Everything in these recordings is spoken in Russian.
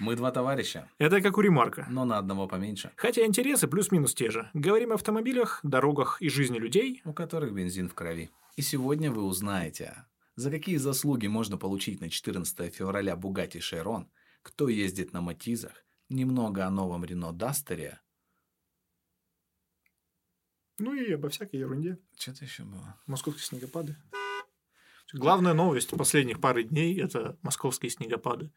Мы два товарища, Это как у ремарка. но на одного поменьше, Хотя интересы плюс-минус те же. Говорим о автомобилях, дорогах и жизни людей. у которых бензин в крови. И сегодня вы узнаете, за какие заслуги можно получить на 14 февраля Бугатти Шейрон, кто ездит на Матизах, немного о новом Рено Дастере. Ну и обо всякой ерунде. Что-то еще было. Московские снегопады. Главная новость последних пары дней – это московские снегопады.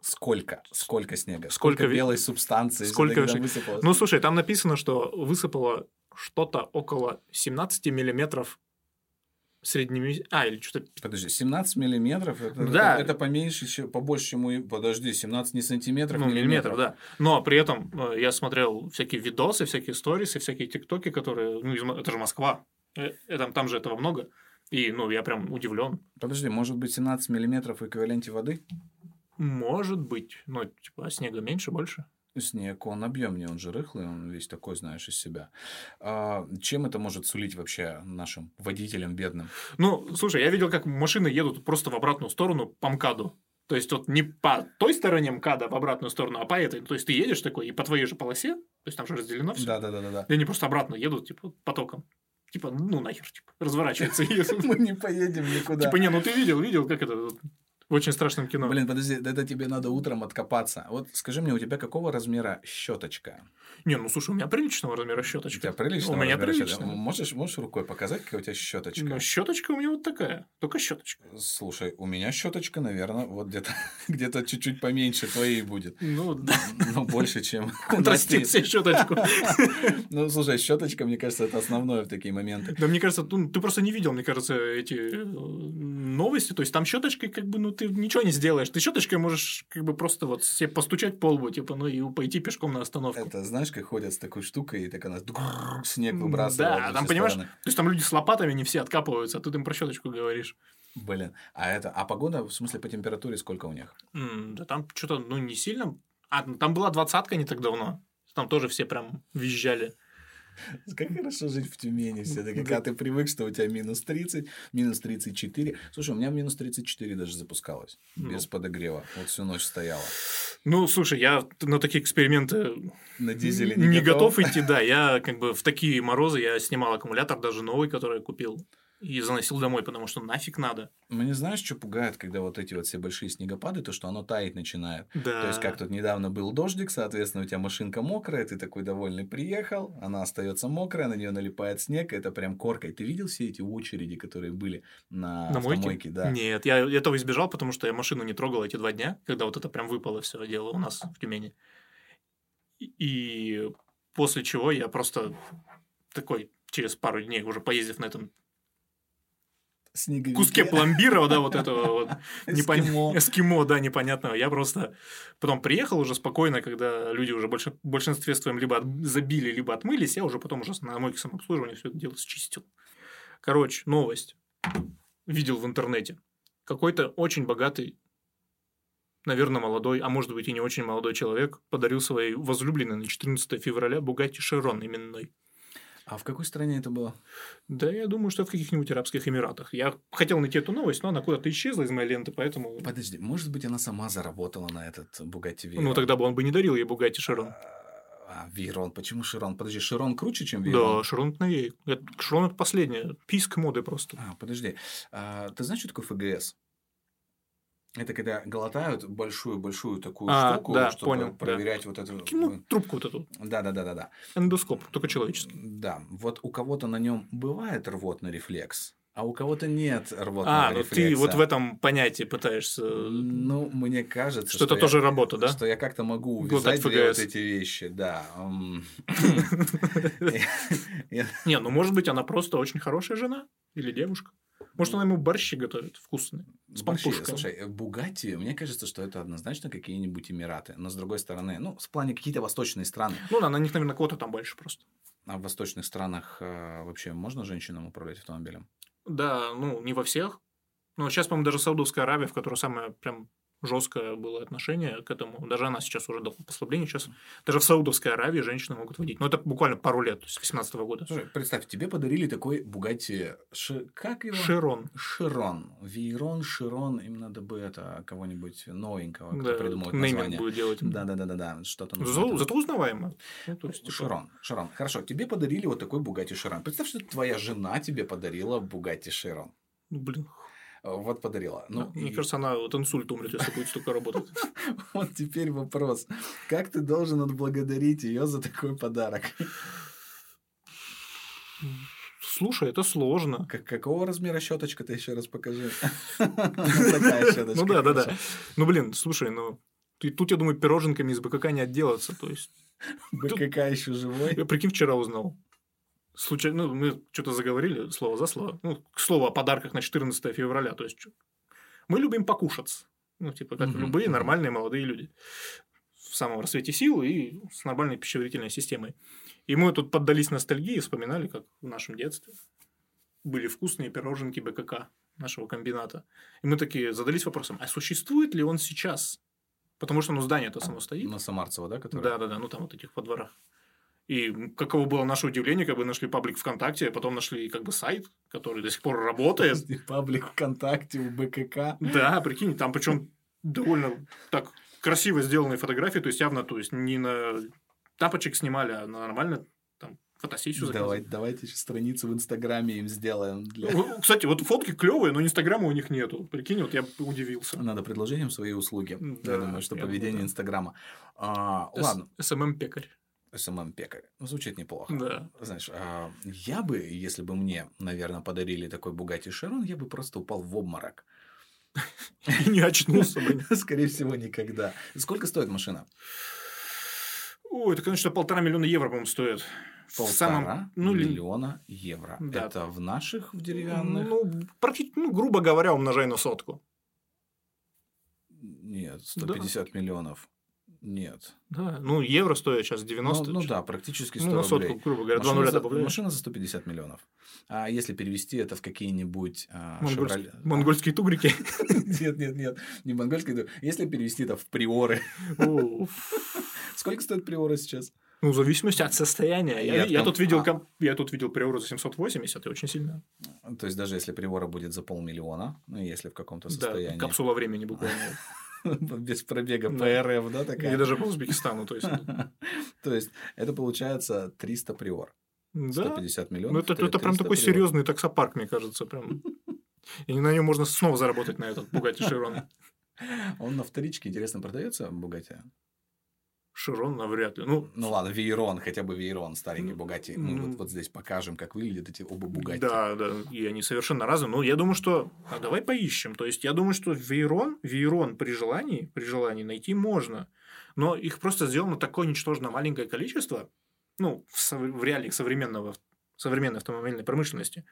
Сколько? Сколько снега? Сколько Сколько, белой субстанции? сколько там высыпалось? Ну, слушай, там написано, что высыпало что-то около 17 миллиметров средними... А, или что-то... Подожди, 17 миллиметров? Это, Да. это, это поменьше, чем- побольше, чем. Подожди, 17 не сантиметров, Ну, миллиметров, да. Но при этом э, я смотрел всякие видосы, всякие сторисы, всякие тиктоки, которые... Ну, из это же Москва. Э, это- там же этого много. И, ну, я прям удивлен. Подожди, может быть 17 миллиметров в эквиваленте воды? Может быть. Ну, типа, снега меньше, больше? Снег, он объемнее, он же рыхлый, он весь такой, знаешь, из себя. А, чем это может сулить вообще нашим водителям бедным? Ну, слушай, я видел, как машины едут просто в обратную сторону по МКАДу. То есть, вот не по той стороне МКАДа в обратную сторону, а по этой. То есть, ты едешь такой и по твоей же полосе, то есть, там же разделено все. Да, да, да, да, да. И они просто обратно едут, типа, потоком. Типа, ну нахер, типа, едут. Мы не поедем никуда. Типа, не, ну ты видел, видел, как это в очень страшном кино. Блин, подожди, это тебе надо утром откопаться. Вот скажи мне, у тебя какого размера щеточка? Не, ну слушай, у меня приличного размера У щеточка. тебя прилично? У меня прилично. Можешь, можешь рукой показать, какая у тебя щеточка? Ну, щеточка у меня вот такая. Только щеточка. Слушай, у меня щеточка, наверное, вот где-то где-то чуть-чуть поменьше твоей будет. Ну, да. Но больше, чем... Контрастит себе щеточку. Ну, слушай, щеточка, мне кажется, это основное в такие моменты. Да, мне кажется, ну, ты просто не видел, мне кажется, эти э, новости. То есть там щеточкой, как бы, ну, ты ничего не сделаешь. Ты щеточкой можешь, как бы, просто вот себе постучать по лбу, типа, ну, и пойти пешком на остановку. Это знаешь, как ходят с такой штукой, и так она снег выбрасывает. Да, там, понимаешь, стороны. то есть там люди с лопатами не все откапываются, а ты им про щеточку говоришь. Блин, а это, а погода, в смысле, по температуре сколько у них? М, Да там что-то, ну, не сильно. А, ну, там была двадцатка не так давно. Там тоже все прям визжали. Как хорошо жить в Тюмени все-таки, когда ты привык, что у тебя минус 30, минус 34. Слушай, у меня минус 34 даже запускалось, Ну. без подогрева. Вот всю ночь стояла. Ну, слушай, я на такие эксперименты На дизеле не, не, готов идти, да. Я как бы в такие морозы я снимал аккумулятор даже новый, который я купил. И заносил домой, потому что нафиг надо. Мне знаешь, что пугает, когда вот эти вот все большие снегопады, то, что оно таять начинает. Да. То есть, как тут недавно был дождик, соответственно, у тебя машинка мокрая, ты такой довольный приехал, она остается мокрая, на нее налипает снег, это прям коркой. Ты видел все эти очереди, которые были на, На мойке? Да. Нет, я этого избежал, потому что я машину не трогал эти два дня, когда вот это прям выпало все дело у нас в Тюмени. И после чего я просто такой через пару дней, уже поездив на этом Снеговики. куске пломбира, да, вот этого вот Эскимо. эскимо, да, непонятного. Я просто потом приехал уже спокойно, когда люди уже больше, в большинстве своем либо от- забили, либо отмылись, я уже потом уже на мойке самообслуживания все это дело счистил. Короче, новость. Видел в интернете. Какой-то очень богатый, наверное, молодой, а может быть и не очень молодой человек подарил своей возлюбленной на 14 февраля Бугатти Шерон именной. А в какой стране это было? Да, я думаю, что в каких-нибудь Арабских Эмиратах. Я хотел найти эту новость, но она куда-то исчезла из моей ленты, поэтому... Подожди, может быть, она сама заработала на этот Бугатти Вейрон? Ну, тогда бы он бы не дарил ей Бугатти Широн. А, Вейрон, почему Широн? Подожди, Широн круче, чем Да, Вейрон? Широн новее. Широн это последнее. Писк моды просто. А, подожди. А, ты знаешь, что такое ФГС? Это когда глотают большую-большую такую А, штуку, да, чтобы понял, да. проверять вот эту... Ну, трубку вот эту. Да-да-да-да-да. Эндоскоп, только человеческий. Да, вот у кого-то на нем бывает рвотный рефлекс, а у кого-то нет рвотного А, ну рефлекса. ты вот в этом понятии пытаешься... Ну, мне кажется, Что это я- тоже работа, да? Что я как-то могу увязать две вот эти вещи, да. Не, ну может быть, она просто очень хорошая жена или девушка. Может, она ему борщи готовит вкусные. С Борщи. Слушай, Бугатти, мне кажется, что это однозначно какие-нибудь Эмираты. Но с другой стороны, ну, в плане какие-то восточные страны. Ну да, на них, наверное, квота там больше просто. А в восточных странах э, вообще можно женщинам управлять автомобилем? Да, ну, не во всех. Ну, сейчас, по-моему, даже Саудовская Аравия, в которой самая прям жесткое было отношение к этому. Даже она сейчас уже дала послабление. Сейчас даже в Саудовской Аравии женщины могут водить. Но это буквально пару лет, то есть 18 года. Слушай, представь, тебе подарили такой Бугатти... Ши... Как его? Широн. Широн. Вейрон, Широн. Им надо бы это кого-нибудь новенького, кто Да, нейминг название. будет делать. Да-да-да-да, что-то нужно. Зато, узнаваемо. Ну, то есть, типа, Широн, Широн. Хорошо, тебе подарили вот такой Бугатти Широн. Представь, что твоя жена тебе подарила Бугатти Широн. ну, блин. Вот подарила. Ну, Да, Мне и- кажется, она от инсульта умрет, если будет столько работать. Вот теперь вопрос. Как ты должен отблагодарить ее за такой подарок? Слушай, это сложно. Как- какого размера щеточка ты еще раз покажи? Ну да, да, да. Ну блин, слушай, ну тут, я думаю, пироженками из БКК не отделаться. То есть, БКК еще живой? я прикинь, вчера узнал. Случайно, ну, мы что-то заговорили слово за слово. Ну, к слову о подарках на 14 февраля. То есть, мы любим покушаться. Ну, типа, как Мгм, любые нормальные молодые люди. В самом расцвете сил и с нормальной пищеварительной системой. И мы тут поддались ностальгии и вспоминали, как в нашем детстве были вкусные пироженки БКК нашего комбината. И мы такие задались вопросом, а существует ли он сейчас? Потому что, ну, здание-то само стоит. На Самарцева, да, который? Да, да, да, ну там вот этих во дворах. И каково было наше удивление, как бы нашли паблик ВКонтакте, а потом нашли как бы сайт, который до сих пор работает. Паблик ВКонтакте у БКК. Да, прикинь, там причем довольно так красиво сделанные фотографии, то есть явно, то есть не на тапочек снимали, а на нормально там фотосессию Давай, заказывали. давайте еще страницу в Инстаграме им сделаем. Для... Ну, Кстати, вот фотки клевые, но инстаграма у них нету. Прикинь, вот я удивился. Надо предложением свои услуги. Да, я думаю, что я поведение думаю, да. Инстаграма. А, ладно, СММ-пекарь. СММ-пекарь. Ну, Звучит неплохо. Да. Знаешь, а, я бы, если бы мне, наверное, подарили такой Бугатти Широн, я бы просто упал в обморок. И не очнулся бы. Скорее всего, никогда. Сколько стоит машина? Ой, это, конечно, полтора миллиона евро, по-моему, стоит. В Полтора самом- ну, ли- миллиона евро. Да. Это в наших, в деревянных? Ну, практически, ну, грубо говоря, умножай на сотку. Нет, 150 миллионов. Нет. Да, ну, евро стоит сейчас 90. Ну, ну да, практически 100 Ну, на рублей. сотку, грубо говоря, Машина нуля за, добавляешь. машина за 150 миллионов. А если перевести это в какие-нибудь... а, Монгольские, «Шевроле»- монгольские тугрики. Нет, нет, нет. Не монгольские. да. Если перевести это в приоры. Сколько стоит приоры сейчас? Ну, в зависимости от состояния. Я, от я тут видел, а. я тут видел приору за 780, и очень сильно. То есть, даже если приора будет за полмиллиона, ну, если в каком-то Да, состоянии. капсула времени буквально. Без пробега Да. по РФ, да, такая? даже по Узбекистану. То есть, То есть, это получается 300 приор. да. 150 миллионов. Ну, это, прям 300 такой серьезный таксопарк, мне кажется. Прям. И на нем можно снова заработать на этот Бугатти Широн. Он на вторичке, интересно, продается Бугатти? Широн навряд ли. Ну, Ну ладно, Вейрон, хотя бы Вейрон, старенький Ну, Бугатти. Мы м. вот, вот здесь покажем, как выглядят эти оба Бугатти. Да, да, и они совершенно разные. Но я думаю, что... А давай поищем. То есть, я думаю, что Вейрон, Вейрон при желании, при желании найти можно. Но их просто сделано такое ничтожно маленькое количество, ну, в, сов- в реалиях современного, современной автомобильной промышленности,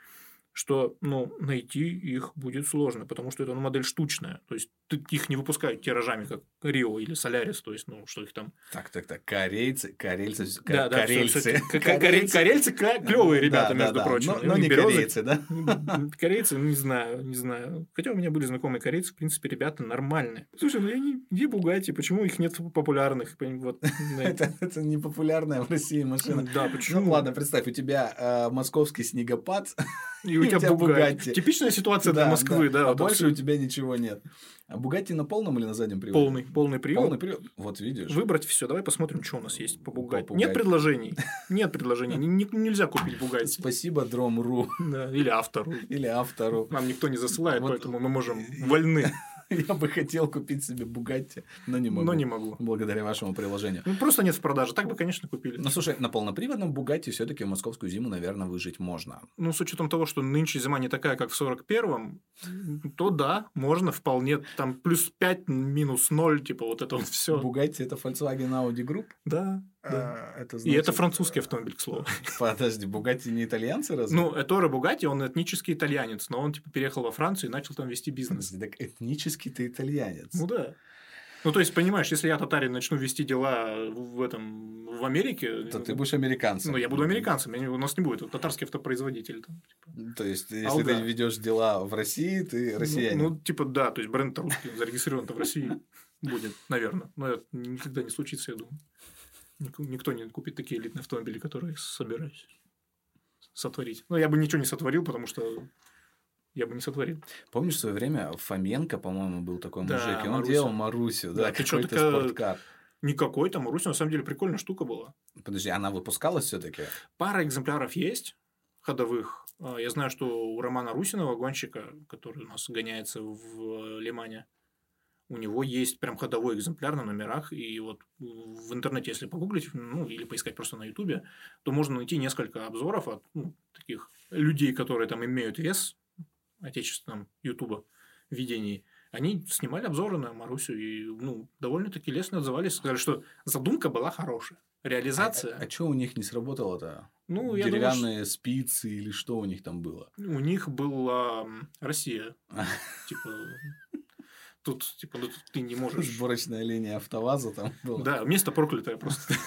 что, ну, найти их будет сложно, потому что это ну, модель штучная. То есть, их не выпускают тиражами, как Рио или Солярис, то есть, ну, что их там... Так, так, так. Корейцы, карельцы, ка- Да, да, всё, карельцы. всё. К- к- коре- Корейцы клевые ребята, Да, да, между да. прочим. Но, не березы- корейцы, да? Корейцы, ну, не знаю, не знаю. Хотя у меня были знакомые корейцы, в принципе, ребята нормальные. Слушай, ну я не где Бугати, почему их нет популярных? Вот, это. Это, это не популярная в России машина. Да, почему? Ну ладно, представь, у тебя э, московский снегопад, И у тебя. Бугатти. Типичная ситуация для Москвы, да. а больше у тебя ничего нет. А Бугатти на полном или на заднем приводе? полный, полный прием. Полный привод. Вот видишь. Выбрать все. Давай посмотрим, что у нас есть по Бугати. По Нет Бугатти. предложений. Нет предложений. Ни- ни- Нельзя купить Бугати. Спасибо Дром.ру Или автору. или автору. Нам никто не засылает, поэтому мы можем вольны. Я бы хотел купить себе Бугатти, но не могу. Но не могу. Благодаря вашему приложению. Ну, просто нет в продаже. Так бы, конечно, купили. Ну, слушай, на полноприводном Бугатти все-таки в московскую зиму, наверное, выжить можно. Ну, с учетом того, что нынче зима не такая, как в 41-м, то да, можно вполне. Там плюс 5, минус 0, типа вот это вот все. Бугатти это Volkswagen Audi Group. Да, да. А, это И значит- это французский автомобиль, к слову. Подожди, Бугатти не итальянцы разве? Ну, Эторе Бугати, он этнический итальянец, но он типа переехал во Францию и начал там вести бизнес. Подожди, так этнический ты итальянец. Ну да. Ну, то есть, понимаешь, если я татарин начну вести дела в этом в Америке, То ты будешь американцем. ну, я буду американцем, у нас не будет татарский автопроизводитель. Там, типа. То есть, если Алга. ты ведешь дела в России, ты россиянин. Ну, ну, типа, да, то есть бренд русский зарегистрирован в России будет, наверное. Но это никогда не случится, я думаю. Ник- Никто не купит такие элитные автомобили, которые собираюсь сотворить. Но я бы ничего не сотворил, потому что я бы не сотворил. Помнишь, в свое время Фоменко, по-моему, был такой Да, мужик, и он Маруся. делал Марусю, да, Да, какой-то так, э, спорткар. Никакой там, Русь, на самом деле, прикольная штука была. Подожди, она выпускалась все-таки? Пара экземпляров есть ходовых. А, Я знаю, что у Романа Русинова, гонщика, который у нас гоняется в Лимане, у него есть прям ходовой экземпляр на номерах, и вот в интернете, если погуглить, ну, или поискать просто на ютубе, то можно найти несколько обзоров от ну, таких людей, которые там имеют вес отечественном ютуба видении. Они снимали обзоры на Марусю и ну, довольно-таки лестно отзывались, сказали, что задумка была хорошая. Реализация. А, что у них не сработало-то? ну, я думаю, что Деревянные спицы или что у них там было? у них была Россия. Типа, тут, типа, ну, ты не можешь. Сборочная линия АвтоВАЗа там была. Да, место проклятое просто.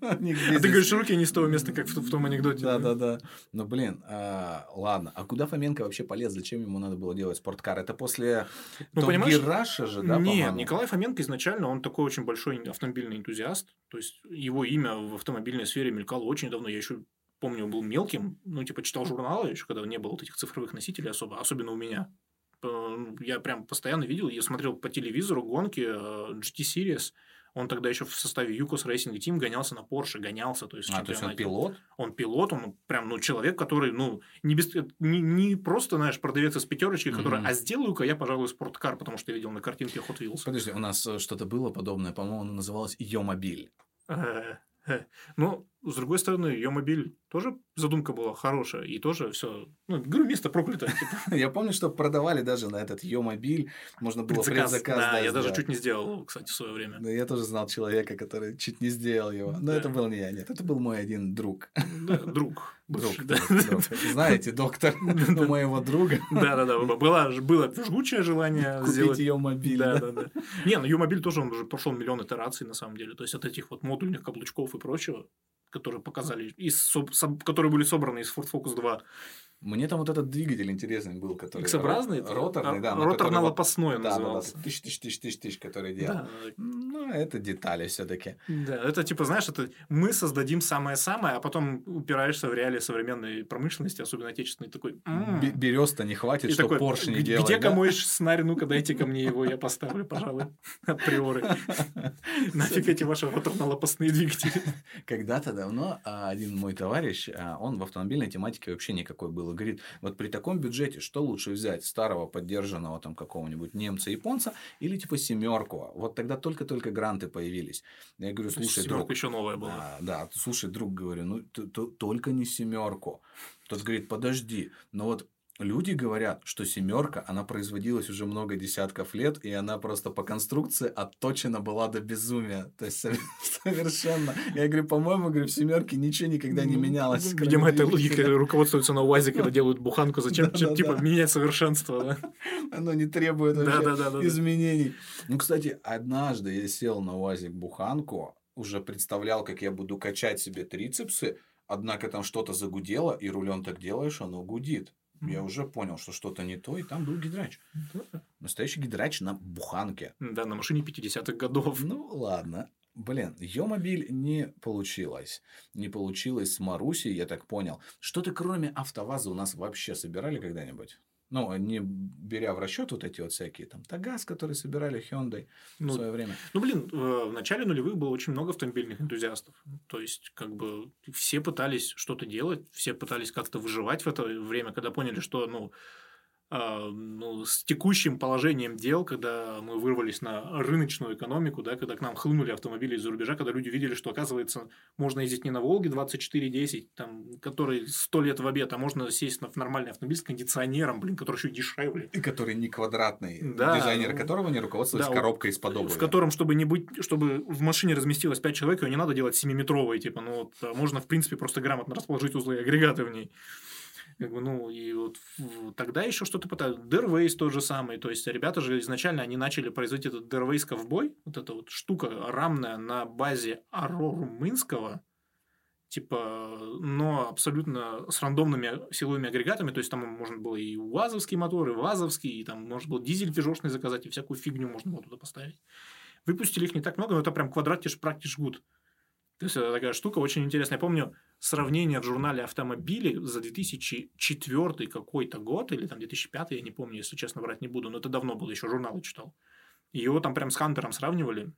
А ты говоришь, руки не с того места, как в, том анекдоте. Да, да, да. Ну, блин, а, ладно. А куда Фоменко вообще полез? Зачем ему надо было делать спорткар? Это после Ну, Russia же, да, Нет? Николай Фоменко изначально, он такой очень большой автомобильный энтузиаст. То есть, его имя в автомобильной сфере мелькало очень давно. Я еще помню, был мелким, ну, типа, читал журналы еще, когда не было вот этих цифровых носителей особо, особенно у меня. Э, Я прям постоянно видел, я смотрел по телевизору гонки э, GT Series. Он тогда еще в составе Юкос Racing Team гонялся на Porsche, гонялся. То есть, А, то есть он пилот? Он пилот, он прям, ну, человек, который, ну, не, без, не, не просто, знаешь, продавец из пятерочки, который, Мгм. а сделаю-ка я, пожалуй, спорткар, потому что я видел на картинке Hot Wheels. Подожди, у нас э, что-то было подобное, по-моему, оно называлось Йомобиль. Э. Но, с другой стороны, ее мобиль тоже задумка была хорошая, и тоже все, ну, говорю, место проклятое. типа, Я помню, что продавали даже на этот Йомобиль. Можно было предзаказ. Да, я даже чуть не сделал кстати, в свое время. Да, я тоже знал человека, который чуть не сделал его. Но это был не я, нет. Это был мой один друг. Друг. Друг. Знаете, доктор моего друга. Да, да, да. Было, жгучее желание сделать. Йомобиль. Да, да, да. Не, ну Юмобиль тоже он уже прошел миллион итераций на самом деле. То есть от этих вот модульных каблучков и прочего, которые показали, из, соб- которые были собраны из Ford Focus 2. Мне там вот этот двигатель интересный был, который... X-образный? ро- Роторный, да. вот- Роторно-лопастной Да, да, да. назывался. Тысяч, тысяч, тысяч, тысяч, тысяч, который делал. Да, Ну, это детали все-таки. да, это типа, знаешь, это мы создадим самое-самое, а потом упираешься в реалии современной промышленности, особенно отечественной, такой... «М». Берез-то не хватит, И что такой, Порш не «Г- делает. где да? кому снарь, ну-ка дайте ко мне его, я поставлю, пожалуй, априори. Нафиг эти ваши роторно-лопастные двигатели. Когда-то давно а, один мой товарищ, а, он в автомобильной тематике вообще никакой был, и говорит, вот при таком бюджете что лучше взять? Старого поддержанного там какого-нибудь немца, японца или типа семерку? Вот тогда только-только гранты появились. Я говорю, слушай, друг, еще новая была. А, да, слушай, друг, говорю, ну только не семерку. Тот говорит, подожди, но вот люди говорят, что семерка, она производилась уже много десятков лет, и она просто по конструкции отточена была до безумия. То есть сове- совершенно. Я говорю, по-моему, говорю, в семерке ничего никогда не Ну, менялось. Видимо, этой двигателя. логикой руководствуются на УАЗе, когда делают буханку. Зачем, типа, менять совершенство? Оно не требует изменений. Ну, кстати, однажды я сел на УАЗик буханку, уже представлял, как я буду качать себе трицепсы, однако там что-то загудело, и рулем так делаешь, оно гудит. Я Мгм. уже понял, что что-то не то, и там был гидрач. Настоящий гидрач на буханке. Да, на машине 50-х годов. Ну, ладно. Блин, Йомобиль не получилось. Не получилось с Марусей, я так понял. Что-то кроме АвтоВАЗа у нас вообще собирали когда-нибудь? Ну, не беря в расчет вот эти вот всякие там Тагаз, которые собирали Hyundai в Ну, свое время. Ну, блин, в в начале нулевых было очень много автомобильных энтузиастов. То есть, как бы, все пытались что-то делать, все пытались как-то выживать в это время, когда поняли, что, ну, ну, с текущим положением дел, когда мы вырвались на рыночную экономику, да, когда к нам хлынули автомобили из-за рубежа, когда люди видели, что, оказывается, можно ездить не на Волге 2410, там, который 100 лет в обед, а можно сесть на нормальный автомобиль с кондиционером, блин, который еще дешевле. И который не квадратный, Да, дизайнер которого не руководствуется да, коробкой из-под в котором, чтобы не быть, чтобы в машине разместилось 5 человек, ее не надо делать 7-метровой, типа, ну, вот, а можно, в принципе, просто грамотно расположить узлы и агрегаты в ней. Как бы, ну, и вот тогда еще что-то пытались. Дервейс тот же самый. То есть, ребята же изначально они начали производить этот Дервейс ковбой. Вот эта вот штука рамная на базе Арорумынского типа, но абсолютно с рандомными силовыми агрегатами, то есть там можно было и УАЗовский мотор, и ВАЗовский, и там можно было дизель пижошный заказать, и всякую фигню можно было туда поставить. Выпустили их не так много, но это прям квадратиш практиш гуд. То есть, это такая штука очень интересная. Я помню сравнение в журнале «Автомобили» за 2004 какой-то год, или там 2005, я не помню, если честно, врать не буду, но это давно было, еще журналы читал. Его там прям с Хантером сравнивали,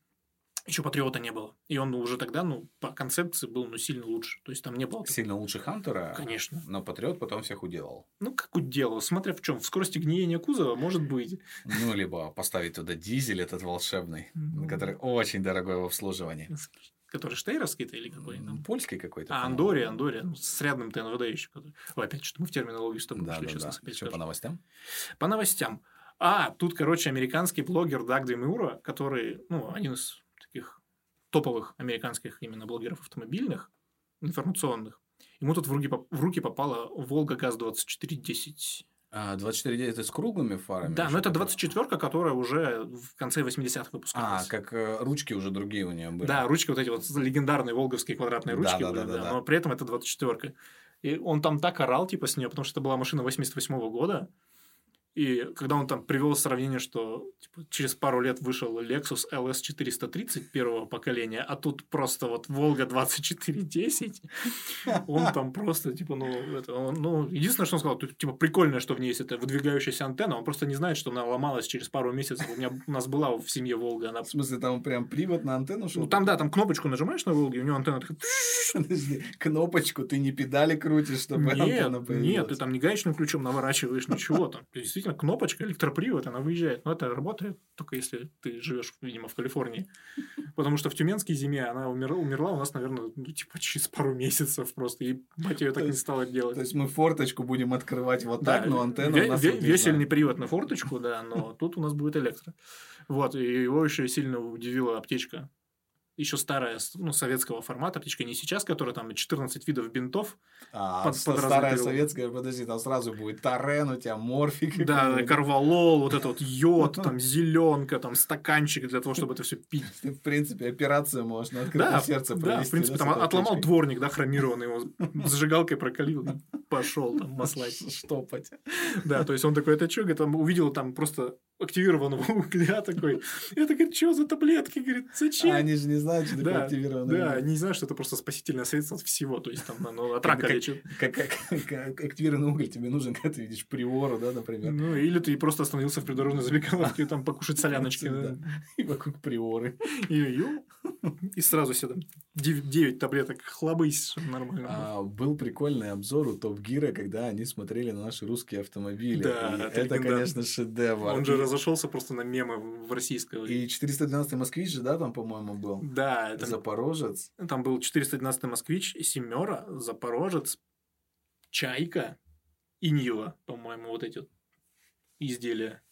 еще Патриота не было. И он уже тогда, ну, по концепции был, ну, сильно лучше. То есть, там не было... Сильно лучше Хантера? Конечно. Но Патриот потом всех уделал. Ну, как уделал? Смотря в чем. В скорости гниения кузова, может быть. Ну, либо поставить туда дизель этот волшебный, ну... который очень дорогой в обслуживании. Который штейровский-то или какой? Там? Польский какой-то. А, Андори, Андори. Ну, с рядным ТНВД еще. Ой, опять что-то мы в терминологию с тобой да, пошли. Да, да. Что, по новостям? По новостям. А, тут, короче, американский блогер Даг Демиура, который, ну, один из таких топовых американских именно блогеров автомобильных, информационных. Ему тут в руки, в руки попала Волга ГАЗ-2410. А, 24 это с круглыми фарами? Да, но это 24 которая уже в конце 80-х выпускалась. А, как э, ручки уже другие у нее были. Да, ручки вот эти вот легендарные волговские квадратные ручки да, да, были, да, да, да, но при этом это 24 И он там так орал, типа, с нее, потому что это была машина 88 -го года. И когда он там привел сравнение, что типа, через пару лет вышел Lexus LS 430 первого поколения, а тут просто вот Волга 2410, он там просто, типа, ну, это, он, ну, единственное, что он сказал, типа, прикольное, что в ней есть это выдвигающаяся антенна, он просто не знает, что она ломалась через пару месяцев. У меня у нас была в семье Волга. Она... В смысле, там прям привод на антенну? Ну, там, да, там кнопочку нажимаешь на Волге, у него антенна такая... Подожди, кнопочку ты не педали крутишь, чтобы нет, антенна появилась? Нет, ты там не гаечным ключом наворачиваешь, ничего там. Действительно, действительно кнопочка, электропривод, она выезжает. Но это работает только если ты живешь, видимо, в Калифорнии. Потому что в Тюменской зиме она умерла, умерла у нас, наверное, ну, типа через пару месяцев просто. И батя ее так не стала делать. То есть мы форточку будем открывать вот так, но антенна у нас Весельный привод на форточку, да, но тут у нас будет электро. Вот, и его еще сильно удивила аптечка еще старая, ну, советского формата, птичка не сейчас, которая там 14 видов бинтов. А, под, под старая советская, подожди, там сразу будет тарен, у тебя морфик. Да, карвалол, вот это вот йод, там зеленка, там стаканчик для того, чтобы это все пить. В принципе, операцию можешь на открытое да, сердце провести. Да, в принципе, там отломал дворник, да, хромированный, его зажигалкой прокалил, пошел там маслать. Штопать. Да, то есть он такой, это что, говорит, там увидел там просто активированного угля такой. Я такой, что за таблетки? Говорит, зачем? А они же не знают, что такое да, активированное Да, они не знают, что это просто спасительное средство от всего. То есть, там, ну, от рака лечит. Как, как, как, активированный уголь тебе нужен, когда ты видишь приору, да, например. Ну, или ты просто остановился в придорожной забегаловке, там, покушать соляночки. И вокруг приоры. И сразу себе там 9 таблеток хлобысь, нормально. А, был прикольный обзор у Топ Гира, когда они смотрели на наши русские автомобили. Да, это, конечно, шедевр. Он же разошелся просто на мемы в российского. И 412 москвич же, да, там, по-моему, был? Да. Это... Запорожец. Там был 412 москвич, семера, Запорожец, Чайка и Нива, по-моему, вот эти вот изделия.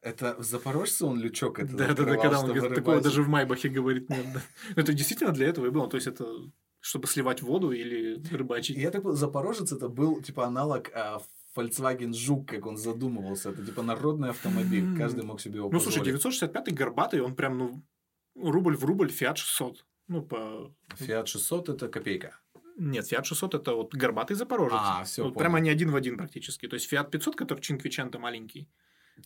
Это в Запорожце он лючок это Да, да, да, когда он говорит, такого даже в Майбахе говорит нет. Да. Это действительно для этого и было. То есть, это чтобы сливать воду или рыбачить. Я так Запорожец это был типа аналог а, Volkswagen Жук, как он задумывался. Это типа народный автомобиль. Каждый мог себе его Ну, слушай, 965-й горбатый, он прям, ну, рубль в рубль Fiat 600. Ну, по... Fiat 600 это копейка. Нет, Fiat 600 это вот горбатый Запорожец. А, все, вот прямо они один в один практически. То есть Fiat 500, который Чинквичанто маленький,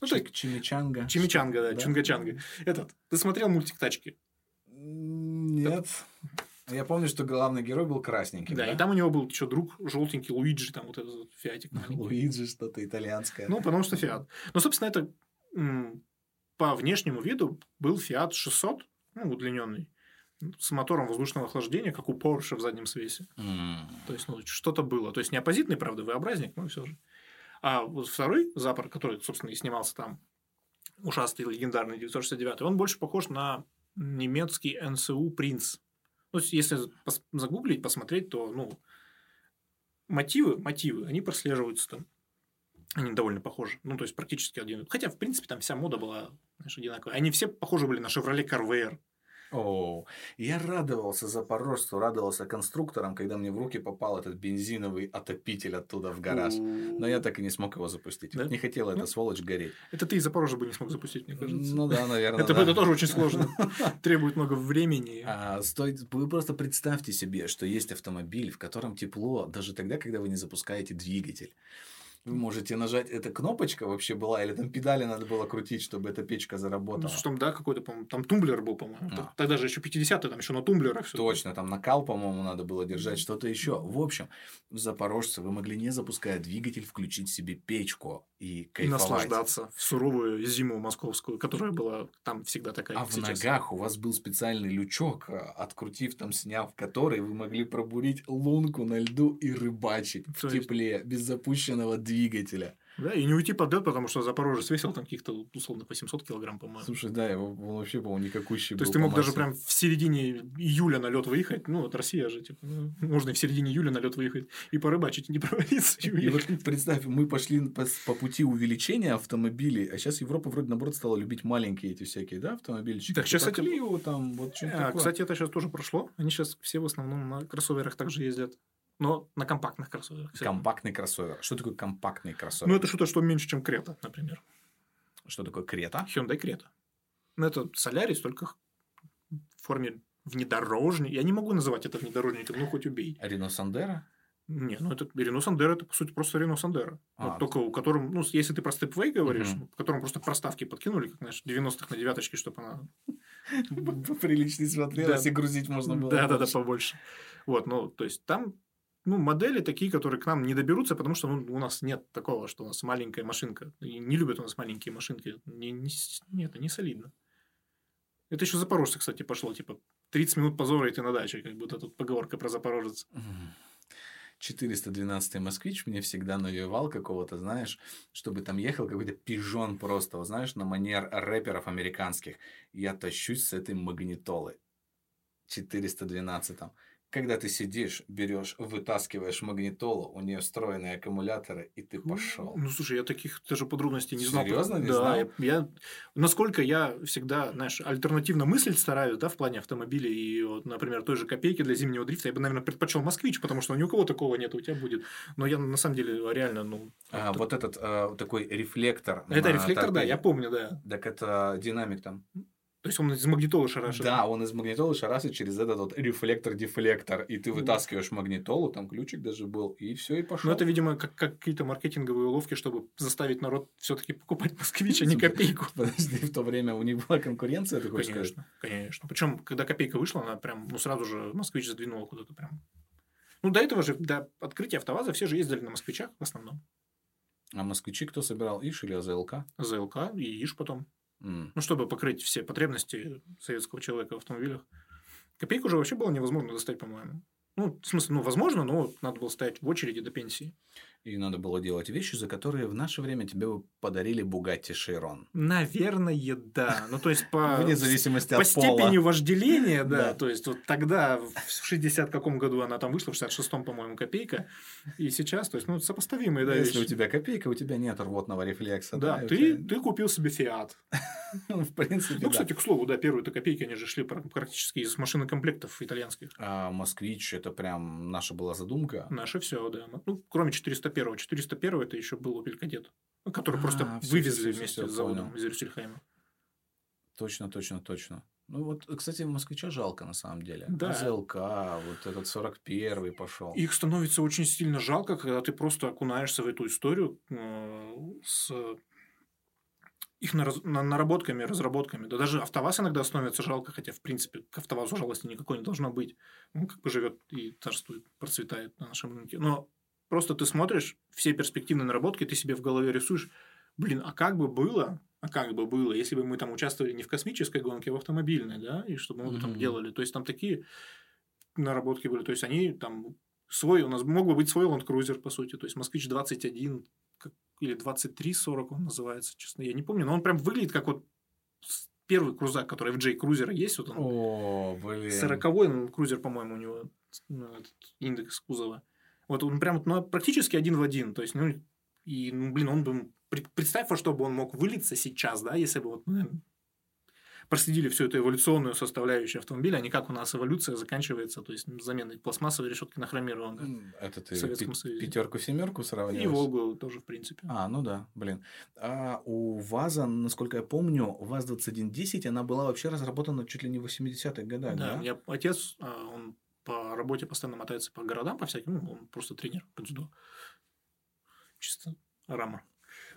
ну, Чик, Чимичанга. Чимичанга, да, да? Чунгачанга. Этот, ты смотрел мультик «Тачки»? Нет. Я помню, что главный герой был красненький. Да, да? и там у него был еще друг желтенький Луиджи, там вот этот фиатик. Луиджи что-то итальянское. Ну, потому что фиат. Ну, собственно, это по внешнему виду был фиат 600, ну, удлиненный, с мотором воздушного охлаждения, как у Porsche в заднем свесе. Mm. То есть, ну, что-то было. То есть, не оппозитный, правда, V-образник, но все же. А вот второй запор, который, собственно, и снимался там, ушастый легендарный 969, он больше похож на немецкий НСУ «Принц». Ну, если загуглить, посмотреть, то, ну, мотивы, мотивы, они прослеживаются там. Они довольно похожи. Ну, то есть, практически один. Хотя, в принципе, там вся мода была знаешь, одинаковая. Они все похожи были на Chevrolet Carver. О, я радовался запорожцу, радовался конструкторам, когда мне в руки попал этот бензиновый отопитель оттуда в гараж. Но я так и не смог его запустить. Да? Не хотела эта Ну. сволочь гореть. Это ты из Запорожья бы не смог запустить, мне кажется. Ну да, наверное. это, да. это тоже очень сложно. Требует много времени. А, стоит, вы просто представьте себе, что есть автомобиль, в котором тепло, даже тогда, когда вы не запускаете двигатель. Вы можете нажать, эта кнопочка вообще была, или там педали надо было крутить, чтобы эта печка Ну, заработала. что там, да, какой-то, по-моему, там тумблер был, по-моему. Да. Тогда же еще 50-е, там еще на тумблерах все. Точно, там накал, по-моему, надо было держать, что-то еще. В общем, в Запорожце вы могли, не запуская двигатель, включить себе печку и И кайфовать. наслаждаться в суровую зиму московскую, которая была там всегда такая, А в сейчас. ногах у вас был специальный лючок, а, открутив там, сняв который, вы могли пробурить лунку на льду и рыбачить в тепле, без запущенного двигателя. Да, и не уйти под лед, потому что Запорожец весил там каких-то условных 800 килограмм, по-моему. Слушай, да, его, он вообще, по-моему, никакущий То есть ты мог даже прям в середине июля на лед выехать. Ну, вот Россия же, типа, ну, можно и в середине июля на лед выехать и порыбачить, и не провалиться. И И вот представь, мы пошли по, по пути увеличения автомобилей, а сейчас Европа вроде наоборот стала любить маленькие эти всякие, да, автомобильчики. Так, щас Типа эти- Clio, там, вот что-то А, такое. кстати, это сейчас тоже прошло. Они сейчас все в основном на кроссоверах также ездят. Но на компактных кроссоверах. Компактный кроссовер. Что такое компактный кроссовер? Ну, это что-то, что меньше, чем Крета, например. Что такое Крета? Hyundai Крета. Ну, это Солярис, только в форме внедорожника. Я не могу называть это внедорожником, ну, хоть убей. Рено Сандера? Не, ну это Рено Сандера, это по сути просто Рено Сандера. А. Вот только у котором, ну, если ты про Stepway говоришь, Мгм. в котором просто проставки подкинули, как, знаешь, 90-х на девяточке, чтобы она... Приличней смотрелась и грузить можно было. Да, да, да, больше. побольше. Вот, ну, то есть там ну, модели такие, которые к нам не доберутся, потому что ну, у нас нет такого, что у нас маленькая машинка. И не любят у нас маленькие машинки. Не, не, нет, это не солидно. Это еще запорожцы, кстати, пошло. Типа, 30 минут позора, и ты на даче. Как будто тут поговорка про запорожец. Мгм. 412 москвич мне всегда навевал какого-то, знаешь, чтобы там ехал какой-то пижон просто, вот знаешь, на манер рэперов американских. Я тащусь с этой магнитолы. 412 там. Когда ты сидишь, берешь, вытаскиваешь магнитолу, у нее встроенные аккумуляторы, и ты пошел. Ну, слушай, я таких даже подробностей не знал. Серьезно? Не да, знал? Я, я- насколько я всегда, знаешь, альтернативно мыслить стараюсь, да, в плане автомобилей, и вот, например, той же копейки для зимнего дрифта, я бы, наверное, предпочел москвич, потому что ни у кого такого нет, у тебя будет. Но я на самом деле реально, ну... А, вот этот а, такой рефлектор. Это рефлектор, да, торпеде. я помню, да. Так это динамик там. То есть он из магнитолы шарашит. Да, он из магнитолы шарасит через этот вот рефлектор-дефлектор. И ты вытаскиваешь магнитолу, там ключик даже был, и все, и пошел. Но это, видимо, как, как какие-то маркетинговые уловки, чтобы заставить народ все-таки покупать москвич, а не копейку. Подожди, в то время у них была конкуренция, ты хочешь сказать? Конечно, конечно. Причем, когда копейка вышла, она прям, ну, сразу же москвич задвинула куда-то прям. Ну, до этого же, до открытия автоваза все же ездили на москвичах в основном. А москвичи кто собирал? Иш или АЗЛК? ЗЛК и ИШ потом. Ну, чтобы покрыть все потребности советского человека в автомобилях. Копейку уже вообще было невозможно достать, по-моему. Ну, в смысле, ну, возможно, но надо было стоять в очереди до пенсии. И надо было делать вещи, за которые в наше время тебе бы подарили Бугатти Шейрон. Наверное, да. Ну, то есть, по, Вне зависимости по от пола. степени вожделения, да, то есть вот тогда, в 60 каком году она там вышла, в 66-м, по-моему, копейка, и сейчас, то есть, ну, сопоставимые, да, Если у тебя копейка, у тебя нет рвотного рефлекса. Да, ты, ты купил себе Фиат. В принципе, Ну, кстати, к слову, да, первые-то копейки, они же шли пр- практически из машинокомплектов итальянских. А москвич это прям наша была задумка. Наше все, да. Ну, кроме 401-го. 401 это еще был Opel ну, который А, просто всё, вывезли всё, всё, вместе всё, с заводом понял. из Рюссельхайма. Точно, точно, точно. Ну вот, кстати, москвича жалко на самом деле. Да. АЗЛК, вот этот 41-й пошел. Их становится очень сильно жалко, когда ты просто окунаешься в эту историю э, с их наработками, разработками. Да даже АвтоВАЗ иногда становится жалко, хотя, в принципе, к АвтоВАЗу жалости никакой не должно быть. Он как бы живет и царствует, процветает на нашем рынке. Но просто ты смотришь все перспективные наработки, ты себе в голове рисуешь, блин, а как бы было, а как бы было, если бы мы там участвовали не в космической гонке, а в автомобильной, да, и что бы мы бы там делали. То есть, там такие наработки были. То есть, они там свой, у нас мог бы быть свой Land Cruiser, по сути. То есть, Москвич 21 как- или 2340 он называется, честно, я не помню. Но он прям выглядит как вот первый крузак, который в J Cruiser есть. Вот он О, блин. 40-й ну, крузер, по-моему, у него ну, этот индекс кузова. Вот он прям ну, практически один в один. То есть, ну, и, ну, блин, он бы... пред- Представь, во что бы он мог вылиться сейчас, да, если бы вот... ну, проследили всю эту эволюционную составляющую автомобиля, а не как у нас эволюция заканчивается, то есть заменой пластмассовой решетки на хромированную. Это ты в Советском Союзе. пятерку-семерку сравниваешь? И Волгу тоже, в принципе. А, ну да, блин. А у ВАЗа, насколько я помню, ВАЗ-2110, она была вообще разработана чуть ли не в 80-х годах, Да, да? у меня отец, а, он по работе постоянно мотается по городам, по всяким, ну, он просто тренер по дзюдо. Чисто рама.